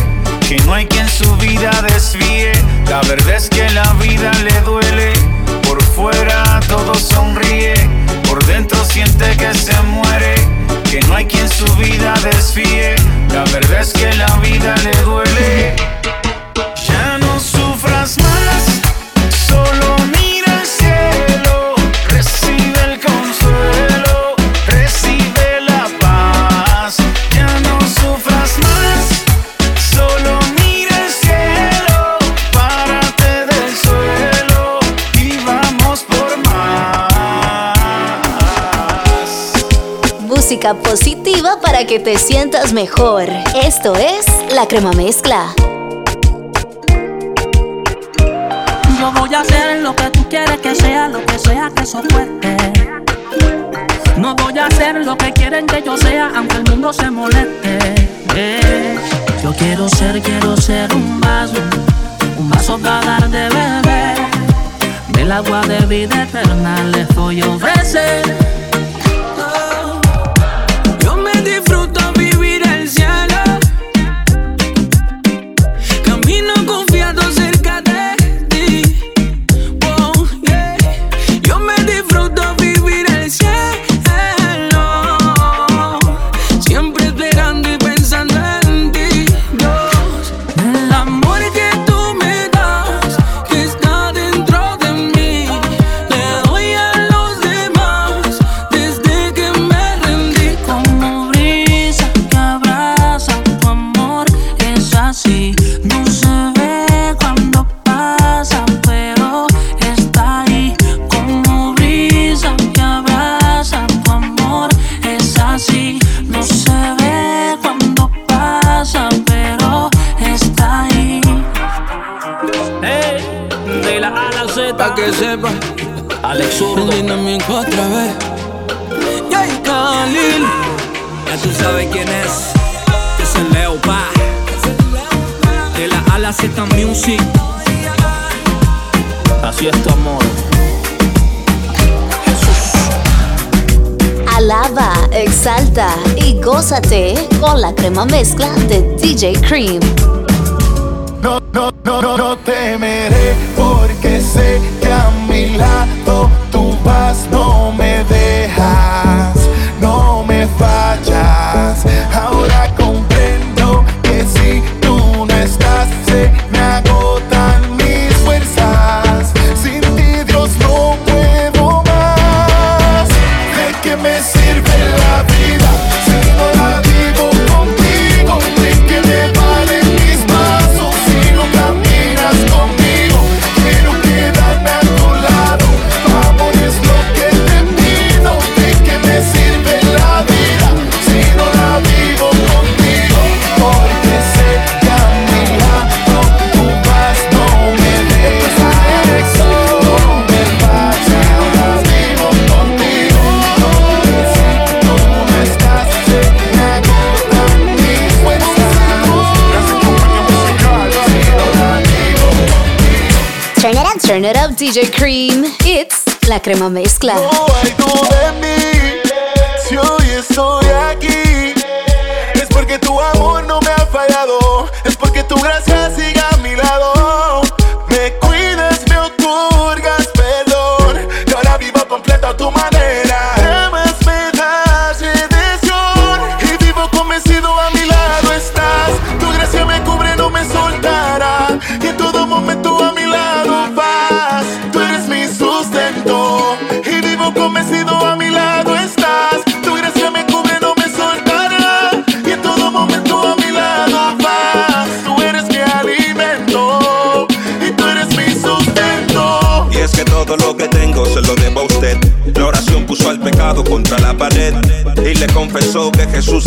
que no hay quien su vida desvíe. La verdad es que la vida le duele. Por fuera todo sonríe, por dentro siente que se muere, que no hay quien su vida desvíe. La verdad es que la vida le duele. Ya no sufras más, Música positiva para que te sientas mejor. Esto es La Crema Mezcla. Yo voy a hacer lo que tú quieres que sea, lo que sea que eso fuerte. No voy a hacer lo que quieren que yo sea, aunque el mundo se moleste. Eh, Yo quiero ser, quiero ser un vaso, un vaso para dar de beber. Del agua de vida eterna les voy a ofrecer. La crema mezcla de DJ Cream. DJ Cream. It's la crema mezcla.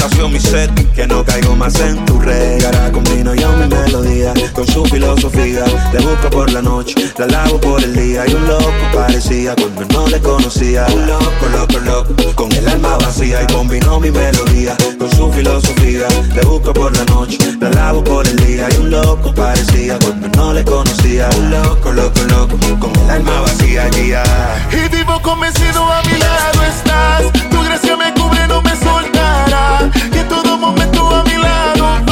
Sació mi sed. Que no caigo más en tu red. Y ahora combino yo mi melodía con su filosofía. Le busco por la noche, la lavo por el día. Y un loco parecía cuando no le conocía. Un loco, loco, loco, con el alma vacía. Y combinó mi melodía con su filosofía. Le busco por la noche, la lavo por el día. Y un loco parecía cuando no le conocía. Un loco, loco, loco, con el alma vacía. Yeah. Y vivo convencido a mi lado estás. Tu gracia me cubre, no me soltará. Y en todo momento a mi lado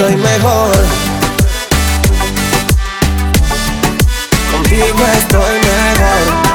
estoy mejor. Contigo estoy mejor.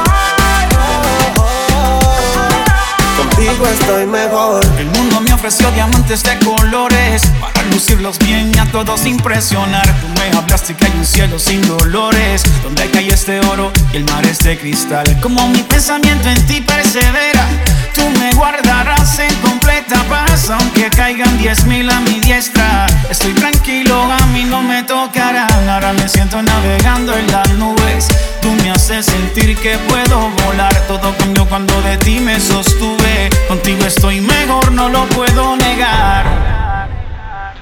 Contigo estoy mejor. El mundo me ofreció diamantes de colores para lucirlos bien y a todos impresionar. Tú me hablaste que hay un cielo sin dolores, donde cae este oro y el mar es de cristal. Como mi pensamiento en ti persevera, tú me guardarás en completa paz, aunque caigan diez mil a mi diestra. Estoy tranquilo, a mí no me tocarán. Ahora me siento navegando en las nubes. Tú me haces sentir que puedo volar. Todo cambió cuando de ti me sostuve. Contigo estoy mejor, no lo puedo negar.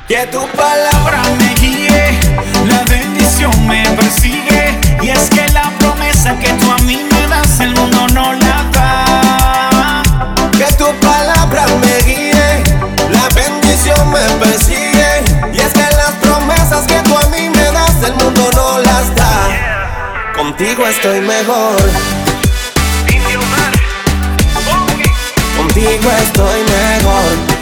Que tu palabra me guíe, la bendición me persigue. Y es que la promesa que tú a mí me das, el mundo no la da. Que tu palabra me guíe, la bendición me persigue. Y es que las promesas que tú a mí me das, el mundo no las da. Contigo estoy mejor. Contigo estoy mejor.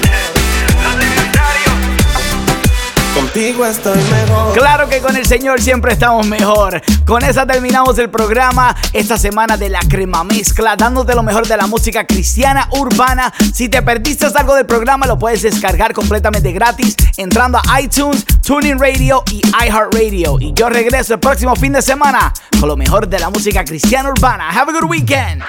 Claro que con el Señor siempre estamos mejor. Con esa terminamos el programa esta semana de la crema mezcla, dándote lo mejor de la música cristiana urbana. Si te perdiste algo del programa, lo puedes descargar completamente gratis entrando a iTunes, Tuning Radio y iHeartRadio. Y yo regreso el próximo fin de semana con lo mejor de la música cristiana urbana. Have a good weekend.